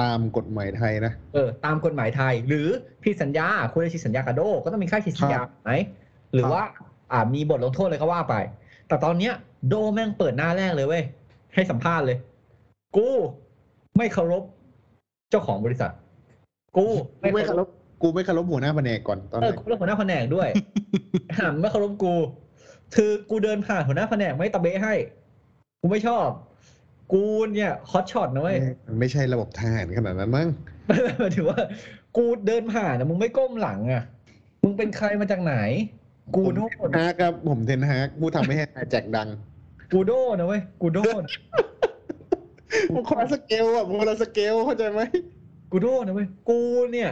ตามกฎหมายไทยนะเออตามกฎหมายไทย หรือพี่สัญญาคุณได้ฉีดสัญญากับโดก็ต้องมีค่าฉีดสัญญาไหมหรือว่าอ่ามีบทลงโทษเลยก็ว่าไป แต่ตอนเนี้ย โดแม่งเปิดหน้าแรกเลยเว้ยให้สัมภาษณ์เลย กูไม่เคารพ เจ้าของบริษัท กูกูไม่เคารพ กูไม่เคารพหัวหน้าแผนกก่อนตอนเอไหอนกูเป็นหัวหน้าแผนกด้วยหันไม่เคารพกู คือกูเดินผ่านหัวหน้าแผนกไม่ตะเบะให้ กูไม่ชอบ กูเนี่ยฮอตช็อตนะเว้ยมันไม่ใช่ระบบทหารขนาดนั้นมั้งหมายถึงว่า กูเดินผ่านนะมึงไม่ก้มหลังอะ มึงเป็นใครมาจากไหน กูผมโดเทนฮากครับผมเทนฮากผู้ทำให้แจกดัง กูโดนนะเว้ยกูโดนมันคนละสเกลอะมันคนละสเกลเข้าใจไหมกูโดนนะเว้ยกูเนี่ย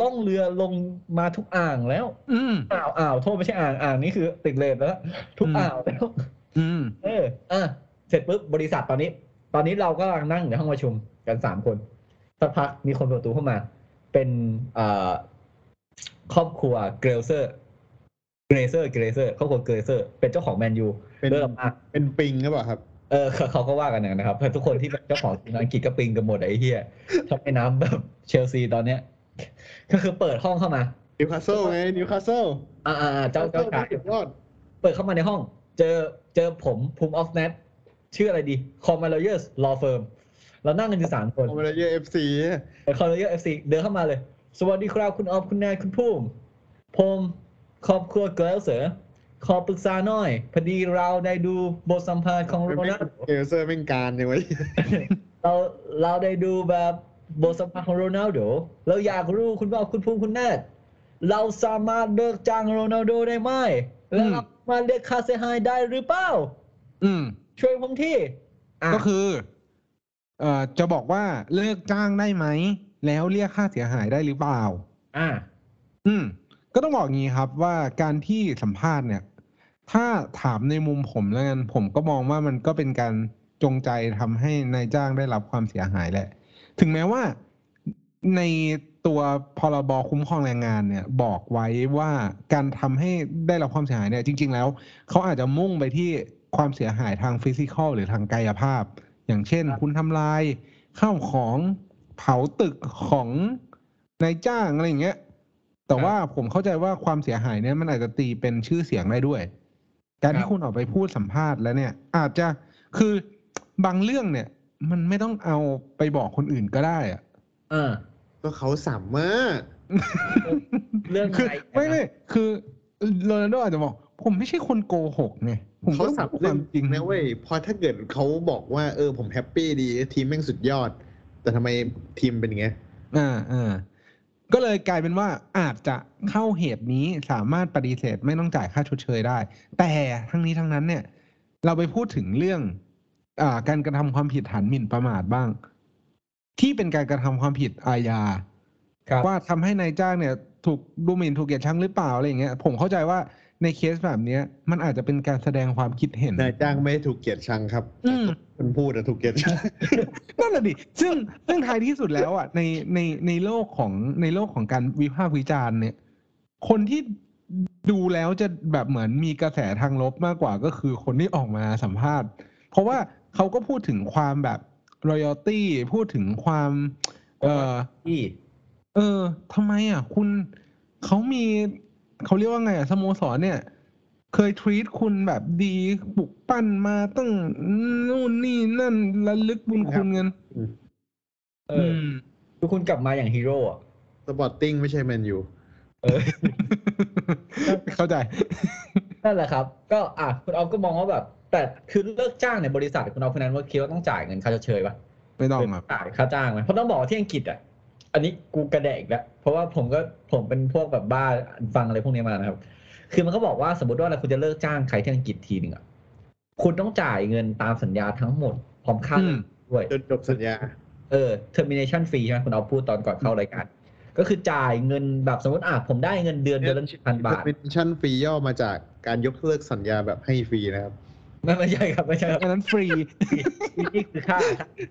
ล่องเรือลงมาทุกอ่างแล้ว อืมอ่าวอ่าวโทษไม่ใช่อ่างอ่างนี่คือติดเลนแล้ว ทุกอืมอ่าวแล้ว อืม เอออะเสร็จปุ๊บบริษัทตอนนี้ ตอนนี้เราก็กำลังนั่งอยู่ในห้องประชุมกันสามคนสักพักมีคนเปิดประตูเข้ามา เป็นเอ่อครอบครัวเกลเซอร์เกลเซอร์เกลเซอร์ครอบครัวเกลเซอร์ เป็นเจ้าของแมนยูเป็นเดินออกมาเป็นปิงหรือเปล่าครับเออเขาเขาก็ว่ากันอย่างนั้นนะครับทุกคนที่เป็นเจ้าของทีมอังกฤษก็ปิงกันหมดไอ้เหี้ยทำให้น้ำแบบเชลซีตอนเนี้ย ก็คือเปิดห้องเข้ามานิวคาสเซิลไงนิวคาสเซิลอ่าอ่าอ่าเจ้าเจ้าชายสุดยอดเปิดเข้ามาในห้อง เจอเจอผมภูมิออฟเน็ตชื่ออะไรดีคอมมาเลเยอร์สลอเฟิร์มเรานั่งกันอยู่สามคนคอมเมดี้เอฟซีคอมมาเลเยอร์เอฟซีเดินเข้ามาเลย สวัสดีครับคุณออฟคุณแนนคุณภูมิผมครอบครัวเกลเสือขอปรึกษาหน่อย พอดีเราได้ดูบทสัมภาษณ์ของโรนัลโดเกลเซอร์แม่งการยังไงเราเราได้ดูแบบ บทสัมภาษณ์ของโรนัลโดเราอยากรู้คุณว่าคุณภูมิคุณแนทเราสามารถเลิกจ้างโรนัลโดได้ไหมแล้วเรามาเรียกค่าเสียหายได้หรือเปล่าอืม ช่วยผมที่ะก็คือ เอ่อจะบอกว่าเลิกจ้างได้ไหม แล้วเรียกค่าเสียหายได้หรือเปล่า อ่า อืม ก็ต้องบอกงี้ครับว่าการที่สัมภาษณ์เนี่ย ถ้าถามในมุมผมแล้วกันผมก็มองว่ามันก็เป็นการจงใจทำให้นายจ้างได้รับความเสียหายแหละ ถึงแม้ว่าในตัวพรบคุ้มครองแรงงานเนี่ยบอกไว้ว่าการทำให้ได้รับความเสียหายเนี่ยจริง ๆ แล้วเขาอาจจะมุ่งไปที่ความเสียหายทางฟิสิกอลหรือทางกายภาพ อย่างเช่นครับคุณทำลายข้าวของเผาตึกของนายจ้างอะไรอย่างเงี้ย แต่ว่าผมเข้าใจว่าความเสียหายเนี่ยมันอาจจะตีเป็นชื่อเสียงได้ด้วย การครัที่บคุณออกไปพูดสัมภาษณ์แล้วเนี่ย อาจจะคือบางเรื่องเนี่ย มันไม่ต้องเอาไปบอกคนอื่นก็ได้อะอ่าก็เขาสามารถเรื่องคือใครไม่ไม่คือโรนัลโดอาจจะบอก ผมไม่ใช่คนโกหกไงผมเขาก็สับพูดคเรื่อวางมจริงนะเว้ยเพอถ้าเกิดเขาบอกว่าเออผมแฮปปี้ดี ทีมแม่งสุดยอด แต่ทำไมทีมเป็นอย่างเงี้ยอ่าอ่าก็เลยกลายเป็นว่าอาจจะเข้าเหตุนี้สามารถปฏิเสธไม่ต้องจ่ายค่าชดเชยได้ แต่ทั้งนี้ทั้งนั้นเนี่ย เราไปพูดถึงเรื่องอ่า การกระทำความผิดฐานหมิ่นประมาทบ้าง ที่เป็นการกระทำความผิดอาญาครับว่าทำให้นายจ้างเนี่ย ถูกดูหมิ่นถูกเกลียดชังหรือเปล่าอะไรอย่างเงี้ย ผมเข้าใจว่าในเคสแบบเนี้ย มันอาจจะเป็นการแสดงความคิดเห็นนายจ้างไม่ได้ถูกเกลียดชังครับอืมคนพูดอะถูกเกลียดชังนั่นแหละดิซึ่งซึ่งท้ายที่สุดแล้วอะในในในโลกของในโลกของการวิพากษ์วิจารณ์เนี่ย คนที่ดูแล้วจะแบบเหมือนมีกระแสทางลบมากกว่าก็คือคนที่ออกมาสัมภาษณ์ เพราะว่า เขาก็พูดถึงความแบบ loyalty พูดถึงความ เออที่เออทำไมอะ คุณเขามีเขาเรียกว่าไงอะสโมสรเนี่ย เคย treat คุณแบบดีปลุกปั้นมาตั้งนู่นนี่นั่นระลึกบุญคุณกันเออือมคือคุณกลับมาอย่างฮีโร่อะสปอร์ติ้งไม่ใช่แมนยูเออเข้าใจ นั่นแหละครับ ก็อะคุณออฟก็มองว่าแบบ แต่คือเลิกจ้างในบริษัทคุณออฟคนนั้นว่าคิดว่าต้องจ่ายเงินค่าชดเชยปะไม่ต้องครับจ่ายค่าจ้างไหมเพราะต้องบอกว่าที่อังกฤษอะอันนี้กูกระแดกอีกแล้วเพราะว่าผมก็ผมเป็นพวกแบบบ้าฟังอะไรพวกนี้มานะครับ คือมันก็บอกว่าสมมติว่าเราคุณจะเลิกจ้างใครที่อังกฤษทีหนึ่งอะคุณต้องจ่ายเงินตามสัญญาทั้งหมดพร้อมค่าอืมด้วยจนจบสัญญา เออ termination fee ใช่ไหมคุณเอาพูดตอนก่อนเข้ารายการ ก็คือจ่ายเงินแบบสมมติอะผมได้เงินเดือนเดือนละพันบาทเป็นชั่นฟรีย่อมาจากการยกเลิกสัญญาแบบให้ฟรีนะครับไม่ไม่ใช่ครับไม่ใช่ครับอันนั้นฟรีนี่คือค่า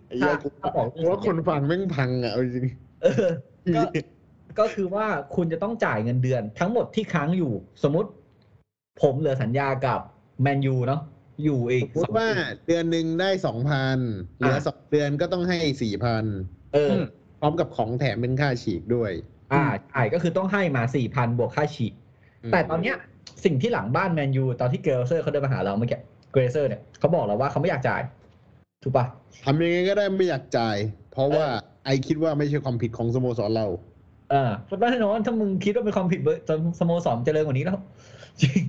ไอ้เหี้ยกูค่าบอกกูว่าคนฟังแม่งพังอะเอาจริงเออก็ก็คือว่าคุณจะต้องจ่ายเงินเดือน ทั้งหมดที่ค้างอยู่ สมมติ ผมเหลือสัญญากับแมนยูเนาะอยู่อีสกมมติว่าเดือนหนึ่งได้สองพันเหลือสองเดือนก็ต้องให้สี่พันเออม พร้อมกับของแถมเป็นค่าฉีกด้วย อ่าใช่ก็คือต้องให้มาสี่พันบวกค่าฉีก แต่ตอนเนี้ยสิ่งที่หลังบ้านแมนยูตอนที่เกลเซอร์เขาเดินมาหาเราเมื่อกี้เกลเซอร์เนี่ยเขาบอกเราว่าเขาไม่อยากจ่ายถูกปะทำยังไงก็ได้ไม่อยากจ่าย เพราะว่า I คิดว่าไม่ใช่ความผิดของสโมสรเราอ่าเพราะแน่นอนถ้ามึงคิดว่าเป็นความผิดเบอร์จนสโมสรเจริญกว่านี้แล้วจริง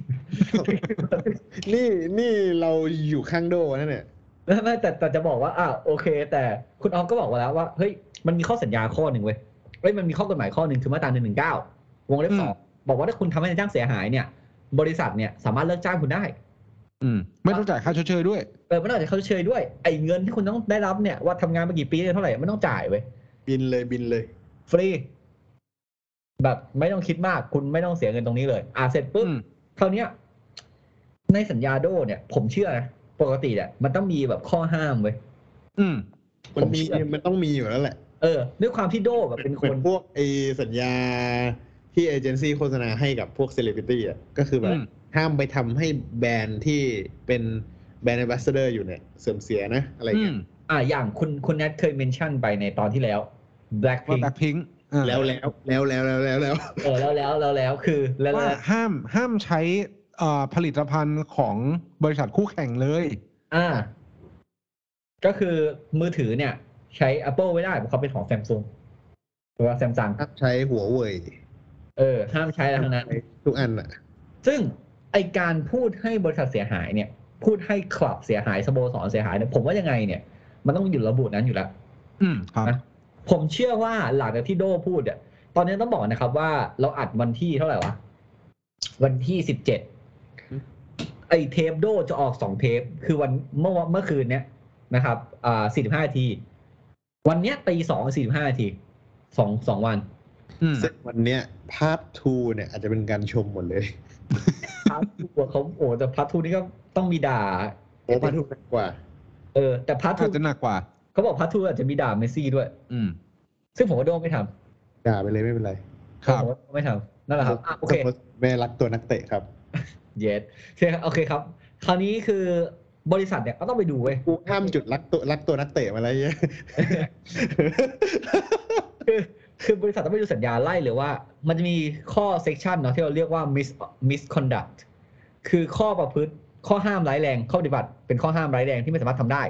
นี่นี่เราอยู่ข้างโดนั่นเนี่ย ไม่ไม่แต่แต่จะบอกว่าอ่าโอเค แต่คุณออฟก็บอกมาแล้วว่าเฮ้ยมันมีข้อสัญญาข้อหนึ่งเว้ยเฮ้ยมันมีข้อกฎหมายข้อหนึ่งคือมาตราหนึ่งหนึ่งเก้าวงเล็บสองบอกว่าถ้าคุณทำให้นายจ้างเสียหายเนี่ย บริษัทเนี่ยสามารถเลิกจ้างคุณได้ อืม ไม่ต้องจ่ายค่าชดเชยด้วยเออไม่ต้องจ่ายค่าชดเชยด้วยไอ้เงินที่คุณต้องได้รับเนี่ยว่าทำงานมากี่ปีเนี่ยเท่าไหร่ไม่ต้องจ่ายเว้ยบินเลยบินเลย ฟรี แบบไม่ต้องคิดมาก คุณไม่ต้องเสียเงินตรงนี้เลย อ่าเสร็จปุ๊บอืมคราวเนี้ยในสัญญาโดเนี่ย ผมเชื่อนะ ปกติเนี่ยมันต้องมีแบบข้อห้ามเว้ยอืม มันมีผมเชื่อมันต้องมีอยู่แล้วแหละ เออด้วยความที่โดแบบเป็นคเหมือนนพวกไอสัญญาที่เอเจนซี่โฆษณาให้กับพวกเซเลบริตี้อะก็คือแบอืบมห้ามไปทำให้แบรนด์ที่เป็นแบรนด์ a อ b บ s เดอร์อยู่เนี่ย เสื่อมเสียนะ อะไรอืเงี้มยอ่าอย่างคุณคุณแนทเคยเมนชั่นไปในตอนที่แล้วว่า Blackpink แบ็คพิงแล้วแล้วแล้วแล้วแล้วแล้วแล้วเออแล้วแล้วแล้วแล้วคือแล้วว่าแล้วห้ามห้ามใช้เอ่อ ผลิตภัณฑ์ของบริษัทคู่แข่งเลย อ่า ก็คือมือถือเนี่ย ใช้ Apple ไม่ได้เพราะเขาเป็นของ Samsung หรือว่า Samsung ห้ามใช้หัวเว่ยเออ ห้ามใช้อะไรทั้งนั้นทุกอันอะ ซึ่งไอการพูดให้บริษัทเสียหายเนี่ย พูดให้คลับเสียหายสโมสรเสียหายเนี่ยผมว่ายังไงเนี่ย มันต้องอยู่ระบุนั้นอยู่แล้วอืมครับนะผมเชื่อว่าหลังจากที่โดพูดอะตอนนี้ต้องบอกนะครับว่าเราอัดวันที่เท่าไหร่วะวันที่สิบเจ็ด ไอเทปโดจะออกสองเทป คือวันเมื่อวันเมื่อคืนเนี้ยนะครับ อ่าสี่สิบห้านาที วันเนี้ยตีสองสี่สิบห้านาทีสองสองวันอืมซึ่งวันเนี้ย part two เนี่ยอาจจะเป็นการชมหมดเลย part two เขาโอ้แต่ part two นี่ก็ต้องมีด่าโอ้ part two หนักกว่า เออ แต่ part two อาจจะหนักกว่าเขาบอก part two อาจจะมีด่าเมสซี่ด้วย อืม ซึ่งผมว่าโดไม่ทำด่าไปเลยไม่เป็นไร ครับผมว่าโดไม่ทำนั่นแหละครับอะโอเคแม่รักตัวนักเตะครับ เย็ดโอเคโอเคครับ คราวนี้คือบริษัทเนี่ยก็ต้องไปดูเว้ยกูข้ามจุดรักตัวรักตัวนักเตะมาแล้วเนี่ยคือคือบริษัทต้องไปดูสัญญาไล่เลยว่า มันจะมีข้อเซ c ชันเนาะที่เราเรียกว่า mis misconduct คือข้อประพฤติข้อห้ามร้ายแรง ข้อปฏิบัติ เป็นข้อห้ามร้ายแรงที่ไม่สามารถทำได้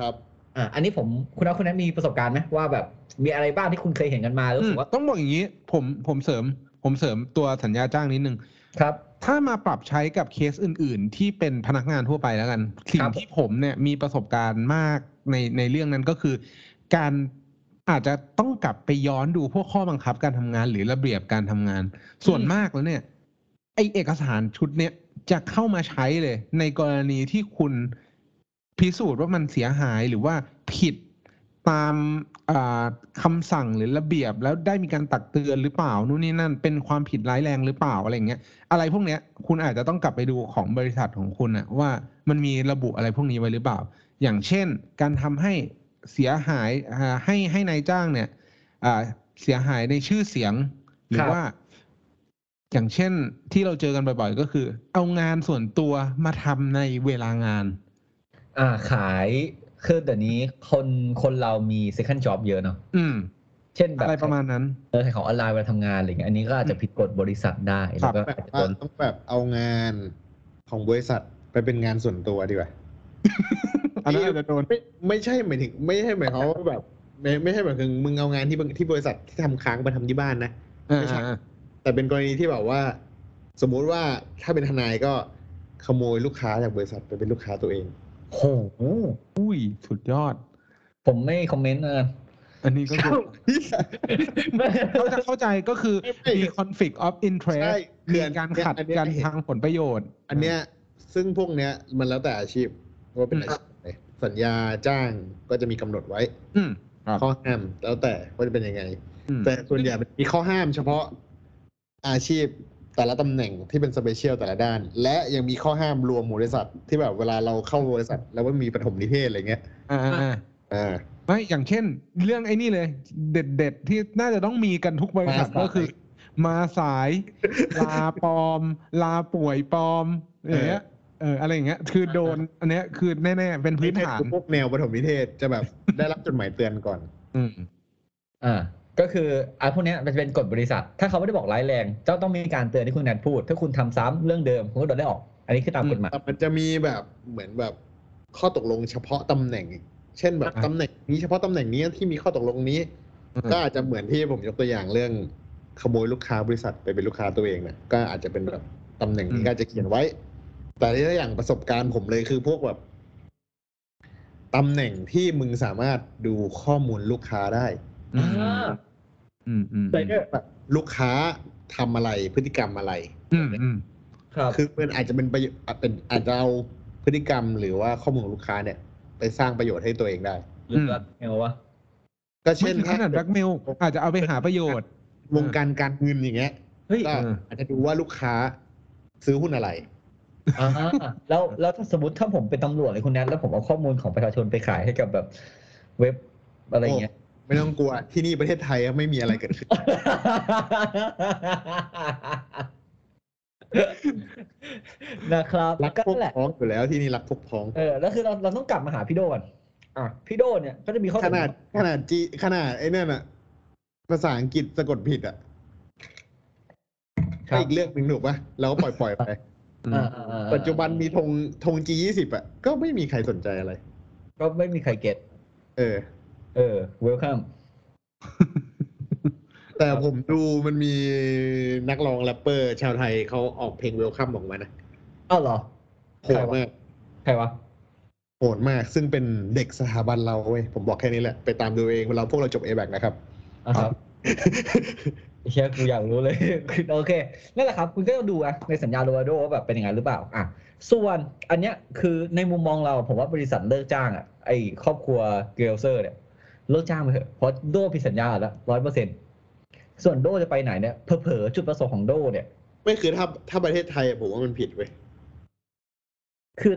ครับอ่าอันนี้ผมคุณเอาคนนั้นมีประสบการณ์ไหมว่าแบบมีอะไรบ้างที่คุณเคยเห็นกันมาแล้วรู้สึกว่าต้องบอกอย่างนี้ ผมผมเสริม ผมเสริมตัวสัญญาจ้างนิดนึง ครับ ถ้ามาปรับใช้กับเคสอื่น ๆ ที่เป็นพนักงานทั่วไปแล้วกัน สิ่ครังบที่ผมเนี่ยมีประสบการณ์มากในในเรื่องนั้นก็คือ การอาจจะต้องกลับไปย้อนดูพวกข้อบังคับการทำงาน หรือระเบียบการทำงาน ส่วนมากแล้วเนี่ย ไอเอกสารชุดเนี่ยจะเข้ามาใช้เลย ในกรณีที่คุณพิสูจน์ว่ามันเสียหายหรือว่าผิด ตามอ่าคำสั่งหรือระเบียบแล้วได้มีการตักเตือนหรือเปล่านู่นนี่นั่นเป็นความผิดร้ายแรงหรือเปล่าอะไรเงี้ยอะไรพวกเนี้ยคุณอาจจะต้องกลับไปดูของบริษัทของคุณอะว่ามันมีระบุอะไรพวกนี้ไว้หรือเปล่า อย่างเช่น การทำให้เสียหายอ่าให้ให้นายจ้างเนี่ยอ่าเสียหายในชื่อเสียงหรืคอรับว่า อย่างเช่นที่เราเจอกันบ่อยๆ ก็คือ เอางานส่วนตัวมาทำในเวลางาน อ่าขาย คือเดี๋ยวนี้คนคนเรามี second job เยอะเนาะอืม เช่นแบบอะไรประมาณนั้น เออขายของออนไลน์เวลาทำงานอะไรเงี้ยอันนี้ก็อาจจะผิดกฎบริษัทได้ครัแล้วบก็แบบอาจจะว่าโดนต้องแบบเอางานของบริษัทไปเป็นงานส่วนตัวดีกว่า อันนั้นอาจจะโดน ไม่ไม่ใช่หมายถึงไม่ใช่หมายความว่าแบบไม่ไม่ใช่หมายถึงมึงเอางานที่บที่บริษัทที่ทำค้างไปทำที่บ้านนะ ไม่ใช่อ่าแต่เป็นกรณีที่แบบว่า สมมุติว่าถ้าเป็นทนายก็ขโมยลูกค้าจากบริษัทไปเป็นลูกค้าตัวเอง โหๆอุ้ยสุดยอด ผมไม่คอมเมนต์นะอันนี้ก็คือเขาจะเข้าใจก็คือไม่ไม่มี conflict of ใช่ interest คือมีอันการเนี้ยขัดอันเนี้ยกันเห็นทางผลประโยชน์ อันเนี้ยซึ่งพวกเนี้ยมันแล้วแต่อาชีพว่าเป็นอาชีพไหนสัญญาจ้างก็จะมีกำหนดไว้ อืมครับข้อห้ามแล้วแต่ว่าจะเป็นยังไงอืมแต่ส่วนใหญ่มันมีข้อห้ามเฉพาะอาชีพ แต่ละตำแหน่งที่เป็น special แต่ละด้าน และยังมีข้อห้ามรวมบริษัทที่แบบเวลาเราเข้าบริษัท แล้วว่ามีปฐมนิเทศอะไรเงี้ยอ่าอ่าอ่าอ่าไม่อย่างเช่น เรื่องไอ้นี่เลย เด็ดๆที่น่าจะต้องมีกันทุกบริษัทมาสายก็คือ มาสายลาปลอม ลาป่วยปลอมอย่างเงี้ยเอออะไรอย่างเงี้ย คือโดน อันเนี้ยคือแน่ๆเป็นพื้นฐานคือพวกแนวปฐมนิเทศจะแบบได้รับจดหมายเตือนก่อน อืมอ่า ก็คือไอ้พวกเนี้ยมันจะเป็นกฎบริษัท ถ้าเขาไม่ได้บอกร้ายแรง เจ้าต้องมีการเตือนที่คุณแนทพูด ถ้าคุณทำซ้ำเรื่องเดิมคุณก็โดนได้ออก อันนี้คือตามกฎหมายแต่มันจะมีแบบเหมือนแบบข้อตกลงเฉพาะตำแหน่งอีกเช่นแบบอะตำแหน่งนี้เฉพาะตำแหน่งนี้ที่มีข้อตกลงนี้อืมก็อาจจะเหมือนที่ผมยกตัวอย่างเรื่อง ขโมยลูกค้าบริษัทไปเป็นลูกค้าตัวเองนะก็อาจจะเป็นแบบตำแหน่งนี้ก็อาจจะเขียนไว้ แต่ถ้าอย่างประสบการณ์ผมเลยคือพวกแบบตำแหน่งที่มึงสามารถดูข้อมูลลูกค้าได้ อืมอ่าอืมอืมแต่เนี่ยแบบลูกค้าทำอะไรพฤติกรรมอะไร อืมอืมครับคือมันอาจจะเป็นประโยชน์อาจเป็นอาจจะเอาพฤติกรรมหรือว่าข้อมูลของลูกค้าเนี่ย ไปสร้างประโยชน์ให้ตัวเองได้หรือว่าไงวะก็ไม่เช่นถึงขนาดแบล็กเมลอาจจะเอาไปหาประโยชน์ วงการการเงินอย่างเงี้ยเฮ้ยก็เอออาจจะดูว่าลูกค้าซื้อหุ้นอะไรอ่าแล้วแล้วถ้าสมมติถ้าผมเป็นตำรวจเลยคุณแนทแล้วผมเอาข้อมูลของประชาชนไปขายให้กับแบบเว็บอะไรเงี้ย ไม่ต้องกลัวที่นี่ประเทศไทยไม่มีอะไรเกิดขึ้น นะครับรักก็พวกนั่นแหละพ้องอยู่แล้วที่นี่รักพวกพ้อง เออแล้วคือเราเราต้องกลับมาหาพี่โดก่อนอะพี่โดเนี่ยก็จะมีข้อขนาดขนาดจีขนาดไอ้นั่นอะภาษาอังกฤษสะกดผิดอะครัก็บอีกเรื่องหนึ่งถูกปะเราก็ปล่อยปล่อยๆไปอืมอ่าอ่าอ่าปัจจุบันมีธงธง G ยี่สิบอะก็ไม่มีใครสนใจอะไร ก็ไม่มีใครเก็ตเออ เออเวลคัมแต่ผมดูมันมีนักร้องแรปเปอร์ ชาวไทยเขาออกเพลงเวลคัมออกมานะอ้าวเหรอโหดมากใครวะโหดมาก ซึ่งเป็นเด็กสถาบันเราเว้ยผมบอกแค่นี้แหละ ไปตามดูเองเราพวกเราจบ a b a c นะครับอะครับเชียกูอยากรู้เลยคือโอเค นั่นแหละครับ คุณก็ต้องดูอะในสัญญาโรนัลโดว่าแบบเป็นยังไงหรือเปล่าอะส่วนอันเนี้ยคือในมุมมองเราผมว่าบริษัทเลิกจ้างอะไอครอบครัวเกลเซอร์เนี่ย เลิกจ้างไปเถอะเพราะโดผิดสัญญาแล้วร้อยเปอร์เซ็นส่วนโดจะไปไหนเนี่ยเผลอๆจุดประสงค์ของโดเนี่ยไม่คือถ้าถ้าประเทศไทยอะผมว่ามันผิดเว้ยคือ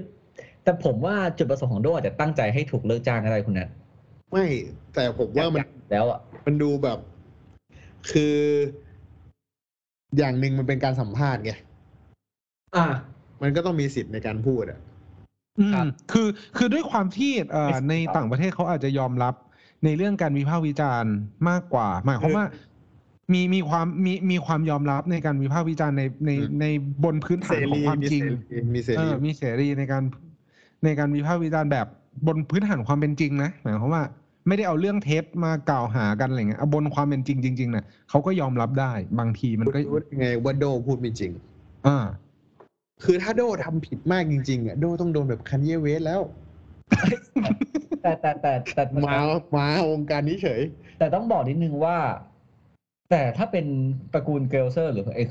แต่ผมว่าจุดประสงค์ของโดอาจจะตั้งใจให้ถูกเลิกจ้างอะไรคุณนัทไม่แต่ผมว่ามันแล้วอะมันดูแบบ คือ อย่างหนึ่งมันเป็นการสัมภาษณ์ไงอ่า มันก็ต้องมีสิทธิ์ในการพูดอะอืมครับคือคือด้วยความที่เอ่อไม่ในครับต่างประเทศเขาอาจจะยอมรับ ในเรื่องการวิพากษ์วิจารณ์มากกว่า หมายความว่ามีมีความมีมีความยอมรับในการวิพากษ์วิจารณ์ในในในบนพื้นฐานของความมีจริงเสรีมีเสเอรีอมีเสรีในการในการวิพากษ์วิจารณ์แบบบนพื้นฐานความเป็นจริงนะหมายความว่าไม่ได้เอาเรื่องเท็จมากล่าวหากันอะไรเงี้ยเอาบนความเป็นจริงจริงๆนะเขาก็ยอมรับได้บางทีมันก็รู้ได้ไงว่าโดพูดไม่จริง อ่า คือถ้าโดทำผิดมากจริงๆอะโดต้องโดนแบบคันเยเวสแล้ว แต่แต่แต่แต่แต่มามาวงการนี้เฉย แต่ต้องบอกนิดนึงว่า แต่ถ้าเป็นตระกูลเกลเซอร์ หรือไอ้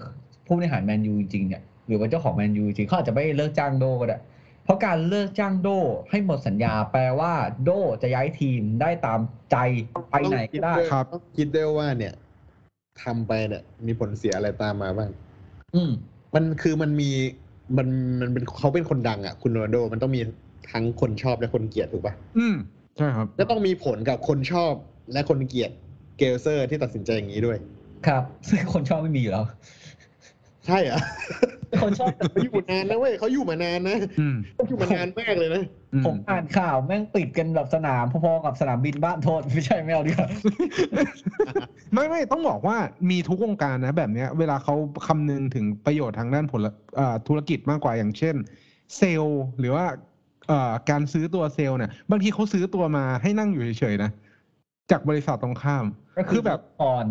ผู้บริหารแมนยูจริงๆเนี่ยหรือว่าเจ้าของแมนยูจริงๆเขาอาจจะไม่เลิกจ้างโดก็ได้เพราะการเลิกจ้างโดให้หมดสัญญาแปลว่าโดจะย้ายทีมได้ตามใจไปไหนก็ได้ต้องคิด้วยครับต้องคิดด้วยว่าเนี่ยทำไปเนี่ย มีผลเสียอะไรตามมาบ้าง อืม มันคือมันมีมันมันเป็นเขาเป็นคนดังอะ คุณโรนัลโดมันต้องมี ทั้งคนชอบและคนเกลียดถูกปะอืมใช่ครับก็ต้องมีผลกับคนชอบและคนเกลียดเกลเซอร์ที่ตัดสินใจอย่างนี้ด้วย ครับซึ่งคนชอบไม่มีอยู่แล้ว ใช่เหรอะคนชอบเขาอยู่นานนะเว้ยเขาอยู่มานานนะอืมเขาอยู่มานานมากเลยนะอืผมอ่านข่าวแม่งปิดกันแบบสนามพอๆกับสนามบินบ้านโทษไม่ใช่ไม่เอาดีกว่าไม่ไม่ต้องบอกว่ามีทุกวงการนะแบบเนี้ย เวลาเขาคำนึงถึงประโยชน์ทางด้านผลเอ่อธุรกิจมากกว่าอย่างเช่น เซลล์หรือว่าเอ่อ การซื้อตัวเซลล์เนี่ยบางทีเขาซื้อตัวมาให้นั่งอยู่เฉยๆนะจากบริษัทตรงข้าม ก็คือแบบอ่อน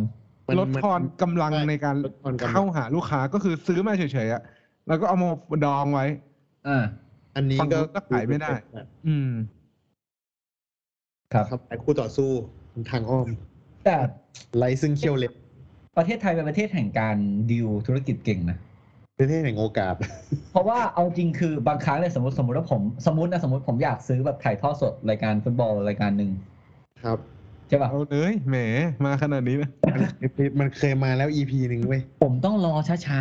มันลดทอนกำลังใช่ในการลดทอนกำลังเข้าหาลูกค้าก็คือซื้อมาเฉยๆอะแล้วก็เอามาดองไว้อ่าอันนี้ฝั่งก็นู้นก็ขายไม่ได้ อืม ครับครับไอ้คู่ต่อสู้ทางอ้อม แต่ไรซึ่งเขี้ยวเล็บประเทศไทยเป็นประเทศแห่งการดีลธุรกิจเก่งนะ ประเทศแห่งโอกาส เพราะว่าเอาจริงคือบางครั้งเนี่ยสมมติสมมติว่าผมสมมตินะสมมติผมอยากซื้อแบบถ่ายทอดสดรายการฟุตบอลรายการหนึ่งครับใช่ป่ะเอาเลยแหมมาขนาดนี้นะมันมันเคยมาแล้ว EP หนึ่งเว้ยผมต้องรอช้า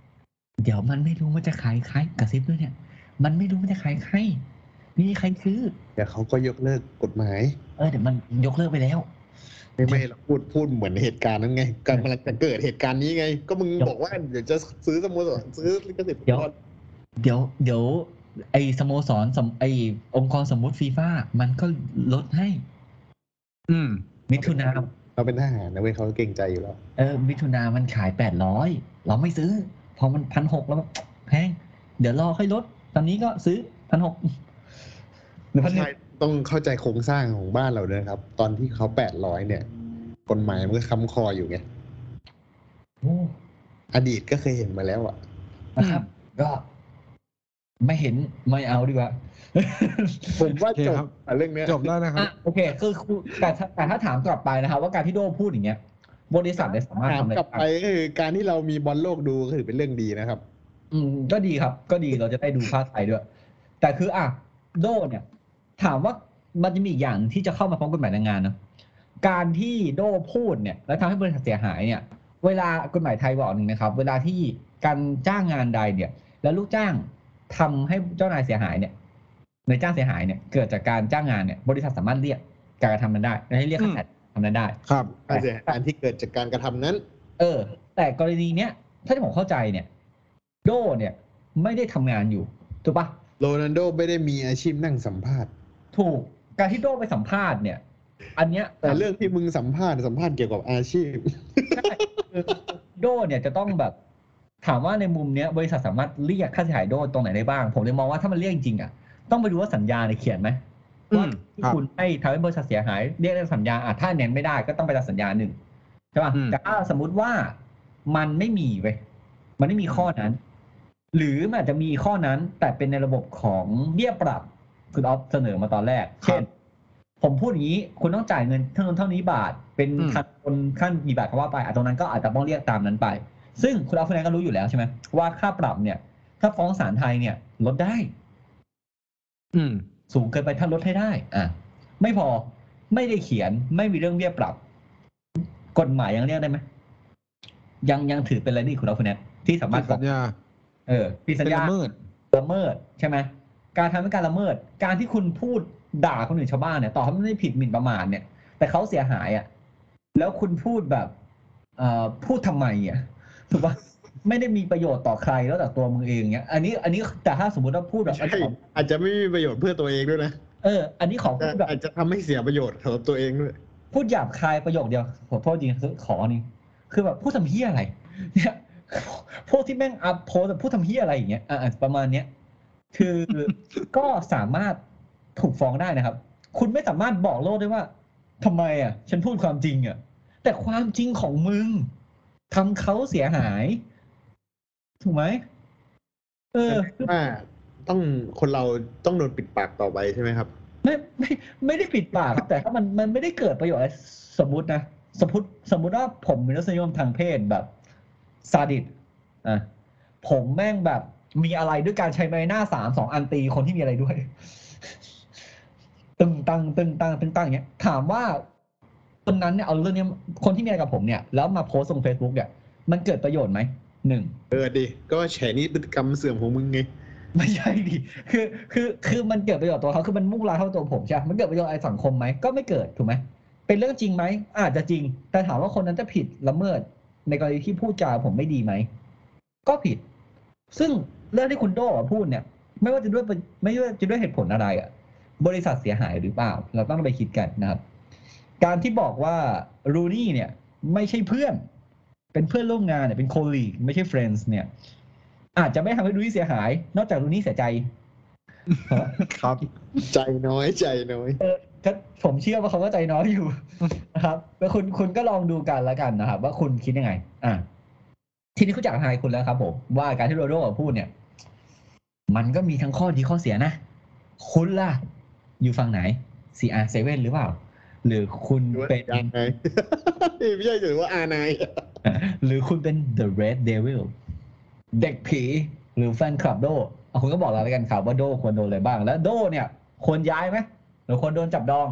ๆ เดี๋ยวมันไม่รู้มันจะขายใครกระซิบด้วยเนี่ย มันไม่รู้มันจะขายใครไมมีใครซื้อเดี๋ยวเขาก็ยกเลิกกฎหมาย เออเดี๋ยวมันยกเลิกไปแล้ว ไม่ไม่เราพูดพูดเหมือนเหตุการณ์นั้นไงกำลังจะเกิดเหตุการณ์นี้ไง ก็มึงเดี๋ยวบอกว่าเดี๋ยวจะซื้อสโมสรซื้อลิขสิทธิ์ฟุตเดี๋ยวบอลเดี๋ยวเดี๋ยว ไอสโมสรสมไอองค์กรสมมุติฟีฟ่ามันก็ลดให้ อืม มิถุนาเราเป็นทหารนะเว้ยเขาเก่งใจอยู่แล้ว เออ มิถุนามันขายแปดร้อยเราไม่ซื้อ พอมันพันหกแล้วแบบแพงเดี๋ยวรอค่อยลด ตอนนี้ก็ซื้อพันหกหรือพันหนึ่งใช่ ต้องเข้าใจโครงสร้างของบ้านเราด้วยนะครับ ตอนที่เขาแปดร้อยเนี่ยกฎหมายมันก็ค้ำคออยู่ไงโอ้อดีตก็เคยเห็นมาแล้วอะนะครับ ก็ไม่เห็นไม่เอาดีกว่าผมว่าโอเคจบครับอะเรื่องเนี้ยจบแล้วนะครับอะโอเค คือคือแต่ถ้าแต่ถ้าถามกลับไปนะครับ ว่าการที่โดพูดอย่างเงี้ย บริษัทเนี่ยสามารถถามทำอะไรกลับไปได้ก็คือการที่เรามีบอลโลกดูก็ถือเป็นเรื่องดีนะครับ อืมก็ดีครับ ก็ดีเราจะได้ดูภาคไทยด้วย แต่คืออะโดเนี่ย ถามว่ามันจะมีอีกอย่างที่จะเข้ามาพร้อมกฎหมายแรงงานเนอะการที่โดพูดเนี่ยแล้วทำให้บริษัทเสียหายเนี่ย เวลากฎหมายไทยบอกหนึ่งนะครับ เวลาที่การจ้างงานใดเนี่ย แล้วลูกจ้างทำให้เจ้านายเสียหายเนี่ยในายจ้างเสียหายเนี่ยเกิดจากการจ้างงานเนี่ยบริษัทสามารถเรียกการกระทำนั้นได้และให้เรียกค่าอืมถ่ายทำนั้นได้ ครับค่าเสียหายการที่เกิดจากการกระทำนั้น เออ แต่กรณีเนี้ยถ้าที่ผมเข้าใจเนี่ย โดเนี่ยไม่ได้ทำงานอยู่ถูกปะโรนัลโดไม่ได้มีอาชีพนั่งสัมภาษณ์ ถูกการที่โดไปสัมภาษณ์เนี่ย อันเนี้ยแต่เรื่องที่มึงสัมภาษณ์สัมภาษณ์เกี่ยวกับอาชีพใช่คือโดเนี่ยจะต้องแบบถามว่าในมุมเนี้ยบริษัทสามารถเรียกค่าเสียหายโดตรงไหนได้บ้าง ผมเลยมองว่าถ้ามันเรียกจริงๆอะต้องไปดูว่าสัญญาในยเขียนไหมอืว่ามที่ครับคุณให้ทำให้บริษัทเสียหายเรียกในสัญญาอะถ้าเน้นไม่ได้ก็ต้องไปตัดสัญญาหนึ่งใช่ป่ะอืมแต่ถ้าสมมุติว่ามันไม่มีเว้ยมันไม่มีข้อนั้น หรือมันอาจจะมีข้อนั้นแต่เป็นในระบบของเบี้ยปรับ คุณออฟเสนอมาตอนแรก เช่น ผมพูดอย่างนี้ คุณต้องจ่ายเงินเท่านั้นเท่านี้บาท เป็นอืมขั้นบนขั้นกี่บาทก็ว่าไปอะตรงนั้นก็อาจจะต้องเรียกตามนั้นไป ซึ่งคุณออฟคุณแอนก็รู้อยู่แล้วใช่ไหมว่าค่าปรับเนี่ย ถ้าฟ้องศาลไทยเนี่ย ลดได้ อืม สูงเกินไปถ้าลดให้ได้ อะ ไม่พอไม่ได้เขียนไม่มีเรื่องเบี้ยปรับ กฎหมายยังเรียกได้ไหมยังยังถือเป็นอะไรนี่คุณเอาคุณแนทที่สามารถสัญญาเออผิดสัญเป็นญาละเมิดละเมิดใช่ไหม การทำให้การละเมิด การที่คุณพูดด่าคนอื่นชาวบ้านเนี่ยต่อให้มันไม่ได้ผิดหมิ่นประมาทเนี่ย แต่เขาเสียหายอะแล้วคุณพูดแบบเอ่อพูดทำไมอะถูกปะไม่ได้มีประโยชน์ต่อใครแล้วแต่ตัวมึงเองเนี้ยอันนี้อันนี้แต่ถ้าสมมติว่าพูดแบบใช่อาจจะไม่มีประโยชน์เพื่อตัวเองด้วยนะเออ อันนี้ขอแต่พูดแบบอาจจะทำให้เสียประโยชน์สำหรับตัวเองด้วยพูดหยาบคายประโยคเดียวขอโทษจริงขอนี่คือแบบพูดทำเฮียอะไร เนี่ยพวกที่แม่งอัพโพสต์พูดทำเฮียอะไรอย่างเงี้ยอะอะประมาณเนี้ย คือก็สามารถถูกฟ้องได้นะครับ คุณไม่สามารถบอกโลกได้ว่าทำไมอะ ฉันพูดความจริงอะ แต่ความจริงของมึงทำเขาเสียหาย ถูกไหมเออว่าต้องคนเราต้องโดนปิดปากต่อไปใช่ไหมครับไม่ไม่ไม่ได้ปิดปากครับแต่ถ้ามันมันไม่ได้เกิดประโยชน์อะไรสมมตินะสมมติสมมติว่าผมมีรสนิยมทางเพศแบบซาดิสอะผมแม่งแบบ มีอะไรด้วยการใช้ไม้หน้าสามสองอันตีคนที่มีอะไรด้วย ตึงตังตึงตังตึงตังอย่างเงี้ย ถามว่าคนนั้นเนี่ยเอาเรื่องเนี้ยคนที่มีอะไรกับผมเนี่ยแล้วมาโพสต์ลง Facebook เนี่ยมันเกิดประโยชน์ไหมหนึ่งเออดิก็แฉนี่พฤติกรรมเสื่อมของมึงไงไม่ใช่ดิคือคือคือมันเกิดประโยชน์ตัวเขาคือมันมุ่งร้ายเท่าตัวผมใช่ไหมมันเกิดประโยชน์อะไรสังคมไหมก็ไม่เกิดถูกไหมเป็นเรื่องจริงไหมอาจจะจริง แต่ถามว่าคนนั้นจะผิดละเมิด ในกรณีที่พูดจาผมไม่ดีไหมก็ผิด ซึ่ง เรื่องที่คุณโดพูดเนี่ย ไม่ว่าจะด้วยเป็นไม่ว่าจะด้วยเหตุผลอะไรอะบริษัทเสียหายหรือเปล่า เราต้องไปคิดกันนะครับ การที่บอกว่ารูนี่เนี่ย ไม่ใช่เพื่อน เป็นเพื่อนร่วมงานเนี่ยเป็นโคลีกไม่ใช่เฟรนด์เนี่ย อาจจะไม่ทำให้รูนี่เสียหาย นอกจากรูนี่เสียใจ ครับ ใจน้อยใจน้อยเออก็ผมเชื่อว่าเขาก็ใจน้อยอยู่นะครับแล้วคุณคุณก็ลองดูกันแล้วกันนะครับ ว่าคุณคิดยังไง อะ ทีนี้คุณจักทนายคุณแล้วครับผมว่าการที่โรโดพูดเนี่ย มันก็มีทั้งข้อดีข้อเสียนะ คุณล่ะ อยู่ฝั่งไหน CR7 หรือเปล่า หรือคุณหรือว่าเป็นอานายไม่ใช่ถือว่าอานายหรือคุณเป็น The Red Devil เด็กผี หรือแฟนคลับโดเอาคุณก็บอกเราแล้วกันครับว่าโดควรโดนอะไรบ้าง แล้วโดเนี่ยควรย้ายไหมหรือควรโดนจับดอง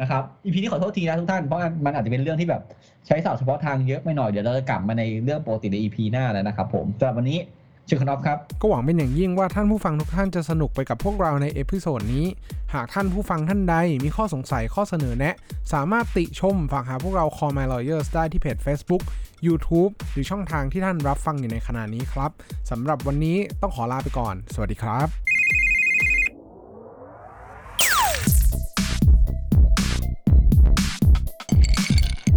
นะครับ EP นี้ขอโทษทีนะทุกท่านเพราะมันอาจจะเป็นเรื่องที่แบบใช้ศัพท์เฉพาะทางเยอะไปหน่อยเดี๋ยวเราจะกลับมาในเรื่องปกติใน EP หน้าแล้วนะครับผมสำหรับวันนี้เชิญคุณอ๊อฟครับ ก็หวังเป็นอย่างยิ่งว่าท่านผู้ฟังทุกท่านจะสนุกไปกับพวกเราใน episode นี้ หากท่านผู้ฟังท่านใดมีข้อสงสัยข้อเสนอแนะ สามารถติชมฝากหาพวกเรา Call My Lawyers ได้ที่เพจ Facebook YouTube หรือช่องทางที่ท่านรับฟังอยู่ในขณะนี้ครับสำหรับวันนี้ต้องขอลาไปก่อน สวัสดีครับ